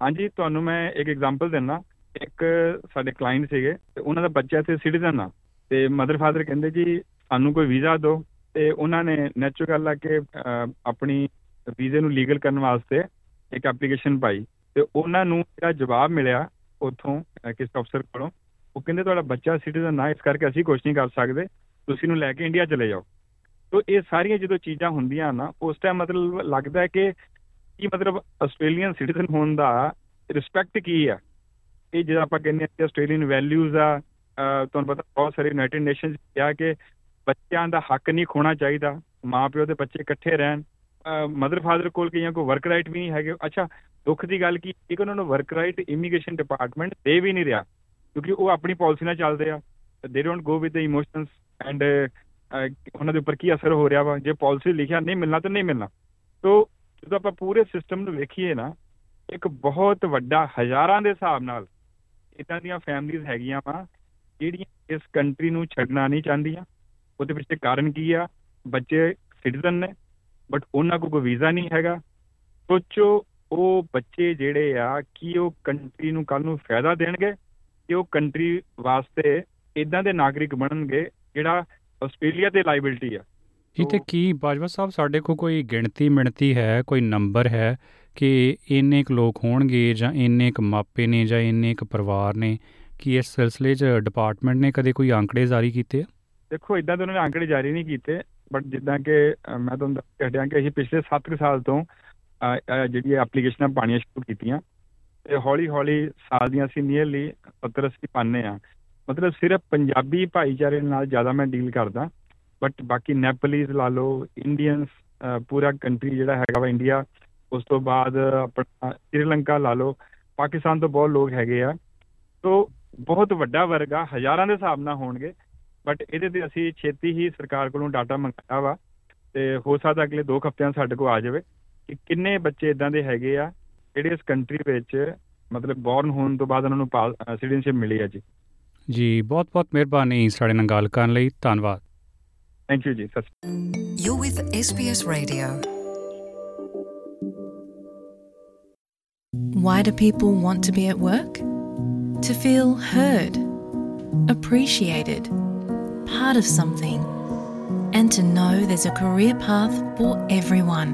ਹਾਂਜੀ ਤੁਹਾਨੂੰ ਮੈਂ ਇੱਕ ਐਗਜ਼ਾਮਪਲ ਦਿੰਦਾ। ਇੱਕ ਸਾਡੇ ਕਲਾਇੰਟ ਸੀਗੇ ਤੇ ਉਹਨਾਂ ਦਾ ਬੱਚਾ ਇੱਥੇ ਸਿਟੀਜ਼ਨ ਆ ਤੇ ਮਦਰ ਫਾਦਰ ਕਹਿੰਦੇ ਜੀ ਸਾਨੂੰ ਕੋਈ ਵੀਜ਼ਾ ਦਿਓ। ਤੇ ਉਹਨਾਂ ਨੇ ਨੈਚੁਰਲ ਆ ਕਿ ਆਪਣੀ ਵੀਜ਼ੇ ਨੂੰ ਲੀਗਲ ਕਰਨ ਵਾਸਤੇ ਇੱਕ ਐਪਲੀਕੇਸ਼ਨ ਪਾਈ ਤੇ ਉਹਨਾਂ ਨੂੰ ਜਿਹੜਾ ਜਵਾਬ ਮਿਲਿਆ ਉੱਥੋਂ ਕਿਸ ਅਫਸਰ ਕੋਲੋਂ, ਉਹ ਕਹਿੰਦੇ ਤੁਹਾਡਾ ਬੱਚਾ ਸਿਟੀਜ਼ਨ ਨਾ ਇਸ ਕਰਕੇ ਅਸੀਂ ਕੁਝ ਨਹੀਂ ਕਰ ਸਕਦੇ, ਤੁਸੀਂ ਨੂੰ ਲੈ ਕੇ ਇੰਡੀਆ ਚਲੇ ਜਾਓ। ਤੋਂ ਇਹ ਸਾਰੀਆਂ ਜਦੋਂ ਚੀਜ਼ਾਂ ਹੁੰਦੀਆਂ ਨਾ, ਉਸ ਟਾਈਮ ਮਤਲਬ ਲੱਗਦਾ ਹੈ ਕਿ ਕੀ ਮਤਲਬ ਆਸਟ੍ਰੇਲੀਅਨ ਸਿਟੀਜ਼ਨ ਹੋਣ ਦਾ ਰਿਸਪੈਕਟ ਕੀ ਆ ਇਹ ਜਿਹੜਾ ਆਪਾਂ ਕਹਿੰਦੇ ਆ ਆਸਟ੍ਰੇਲੀਅਨ ਵੈਲਿਊਜ਼ ਆ ਤੁਹਾਨੂੰ ਪਤਾ ਬਹੁਤ ਸਾਰੇ ਯੂਨਾਈਟਿਡ ਨੇਸ਼ਨਸ ਕਿਹਾ ਕਿ ਬੱਚਿਆਂ ਦਾ ਹੱਕ ਨਹੀਂ ਖੋਣਾ ਚਾਹੀਦਾ ਮਾਪਿਓ ਦੇ ਬੱਚੇ ਇਕੱਠੇ ਰਹਿਣ ਮਦਰ ਫਾਦਰ ਕੋਲ ਕਈਆਂ ਕੋ ਵਰਕ ਰਾਈਟ ਵੀ ਨਹੀਂ ਹੈਗੇ। ਅੱਛਾ ਦੁੱਖ ਦੀ ਗੱਲ ਕੀ ਇੱਕ ਉਹਨਾਂ ਨੂੰ ਵਰਕ ਰਾਈਟ ਇਮੀਗ੍ਰੇਸ਼ਨ ਡਿਪਾਰਟਮੈਂਟ ਦੇ ਵੀ ਨਹੀਂ ਰਿਹਾ, ਕਿਉਂਕਿ ਉਹ ਆਪਣੀ ਪਾਲਿਸੀ ਨਾਲ ਚੱਲਦੇ ਆ। They don't go with the emotions and ਉਹਨਾਂ ਦੇ ਉੱਪਰ ਕੀ ਅਸਰ ਹੋ ਰਿਹਾ ਵਾ? ਜੇ ਪਾਲਿਸੀ ਲਿਖਿਆ ਨਹੀਂ ਮਿਲਣਾ ਤਾਂ ਨਹੀਂ ਮਿਲਣਾ। ਤੋਂ ਜਦੋਂ ਆਪਾਂ ਪੂਰੇ ਸਿਸਟਮ ਨੂੰ ਵੇਖੀਏ ਨਾ, ਇੱਕ ਬਹੁਤ ਵੱਡਾ ਹਜ਼ਾਰਾਂ ਦੇ ਹਿਸਾਬ ਨਾਲ ਇਦਾਂ ਦੀਆਂ ਫੈਮਲੀਆਂ ਹੈਗੀਆਂ ਵਾ, ਜਿਹੜੀਆਂ ਇਸ ਕੰਟਰੀ ਨੂੰ ਛੱਡਣਾ ਨਹੀਂ ਚਾਹੁੰਦੀਆਂ। ਉਹਦੇ ਪਿੱਛੇ ਕਾਰਨ ਕੀ ਆ? ਬੱਚੇ ਸਿਟੀਜ਼ਨ ਨੇ ਬਟ ਉਹਨਾਂ ਕੋਲ ਕੋਈ ਵੀਜ਼ਾ ਨਹੀਂ ਹੈਗਾ। ਸੋਚੋ ਉਹ ਬੱਚੇ ਜਿਹੜੇ ਆ ਕੀ ਉਹ ਕੰਟਰੀ ਨੂੰ ਕੱਲ ਨੂੰ ਫਾਇਦਾ ਦੇਣਗੇ ਕਿ ਉਹ ਕੰਟਰੀ ਵਾਸਤੇ ਇਦਾਂ ਦੇ ਨਾਗਰਿਕ ਬਣਨਗੇ ਜਿਹੜਾ ਆਸਟ੍ਰੇਲੀਆ ਦੇ ਲਾਇਬਿਲਟੀ ਆ। ਜੀ ਤੇ ਕੀ ਬਾਜਵਾ ਸਾਹਿਬ ਸਾਡੇ ਕੋਲ ਕੋਈ ਗਿਣਤੀ ਮਿਣਤੀ ਹੈ ਕੋਈ ਨੰਬਰ ਹੈ ਕਿ ਇੰਨੇ ਕੁ ਲੋਕ ਹੋਣਗੇ ਜਾਂ ਇੰਨੇ ਕੁ ਮਾਪੇ ਨੇ ਜਾਂ ਇੰਨੇ ਕੁ ਪਰਿਵਾਰ ਨੇ ਕਿ ਇਸ ਸਿਲਸਿਲੇ 'ਚ ਡਿਪਾਰਟਮੈਂਟ ਨੇ ਕਦੇ ਕੋਈ ਅੰਕੜੇ ਜਾਰੀ ਕੀਤੇ ਦੇਖੋ ਇਦਾਂ ਤਾਂ ਉਹਨਾਂ ਨੇ ਅੰਕੜੇ ਜਾਰੀ ਨਹੀਂ ਕੀਤੇ ਬਟ ਜਿੱਦਾਂ ਕਿ ਮੈਂ ਤੁਹਾਨੂੰ ਦੱਸ ਰਿਹਾ ਕਿ ਅਸੀਂ ਪਿਛਲੇ 7 ਸਾਲ ਤੋਂ ਜਿਹੜੀ ਐਪਲੀਕੇਸ਼ਨਾਂ ਪਾਣੀਆਂ ਸ਼ੁਰੂ ਕੀਤੀਆਂ, ਤੇ ਹੌਲੀ ਹੌਲੀ ਸਾਲ ਦੀਆਂ ਅਸੀਂ ਨੀਅਰਲੀ 70 80 ਪਾਣੇ ਆ ਮਤਲਬ ਸਿਰਫ ਪੰਜਾਬੀ ਭਾਈਚਾਰੇ ਨਾਲ ਜ਼ਿਆਦਾ ਮੈਂ ਡੀਲ ਕਰਦਾ ਬਟ ਬਾਕੀ ਨੈਪਲੀਜ਼ ਲਾ ਲਓ ਇੰਡੀਅਨਸ ਪੂਰਾ ਕੰਟਰੀ ਜਿਹੜਾ ਹੈਗਾ ਵਾ ਇੰਡੀਆ ਉਸ ਤੋਂ ਬਾਅਦ ਆਪਣਾ ਸ੍ਰੀਲੰਕਾ ਲਾ ਲਓ, ਪਾਕਿਸਤਾਨ ਤੋਂ ਬਹੁਤ ਲੋਕ ਹੈਗੇ ਆ। ਸੋ ਬਹੁਤ ਵੱਡਾ ਵਰਗ ਆ, ਹਜ਼ਾਰਾਂ ਦੇ ਹਿਸਾਬ ਨਾਲ ਹੋਣਗੇ ਬਟ ਇਹਦੇ ਤੇ ਅਸੀਂ ਛੇਤੀ ਹੀ ਸਰਕਾਰ ਕੋਲੋਂ ਡਾਟਾ ਮੰਗਾਇਆ ਵਾ, ਤੇ ਹੋ ਸਕਦਾ ਅਗਲੇ 2 ਹਫ਼ਤਿਆਂ 'ਚ ਸਾਡੇ ਕੋਲ ਆ ਜਾਵੇ। ਕਿ ਕਿੰਨੇ ਬੱਚੇ ਇਦਾਂ ਦੇ ਹੈਗੇ ਆ ਜਿਹੜੇ ਇਸ ਕੰਟਰੀ ਵਿੱਚ ਮਤਲਬ ਬੌਰਨ ਹੋਣ ਤੋਂ ਬਾਅਦ ਉਹਨਾਂ ਨੂੰ ਸਿਟੀਜ਼ਨਸ਼ਿਪ ਮਿਲੀ ਆ ਜੀ ਜੀ ਬਹੁਤ ਬਹੁਤ ਮਿਹਰਬਾਨੀ ਸਾਡੇ ਨਾਲ ਗੱਲ ਕਰਨ ਲਈ ਧੰਨਵਾਦ ਥੈਂਕ ਯੂ ਜੀ ਸਤਿ You're with SBS Radio. Why do people want to be at work? To feel heard, appreciated, part of something, and to know there's a career path for everyone.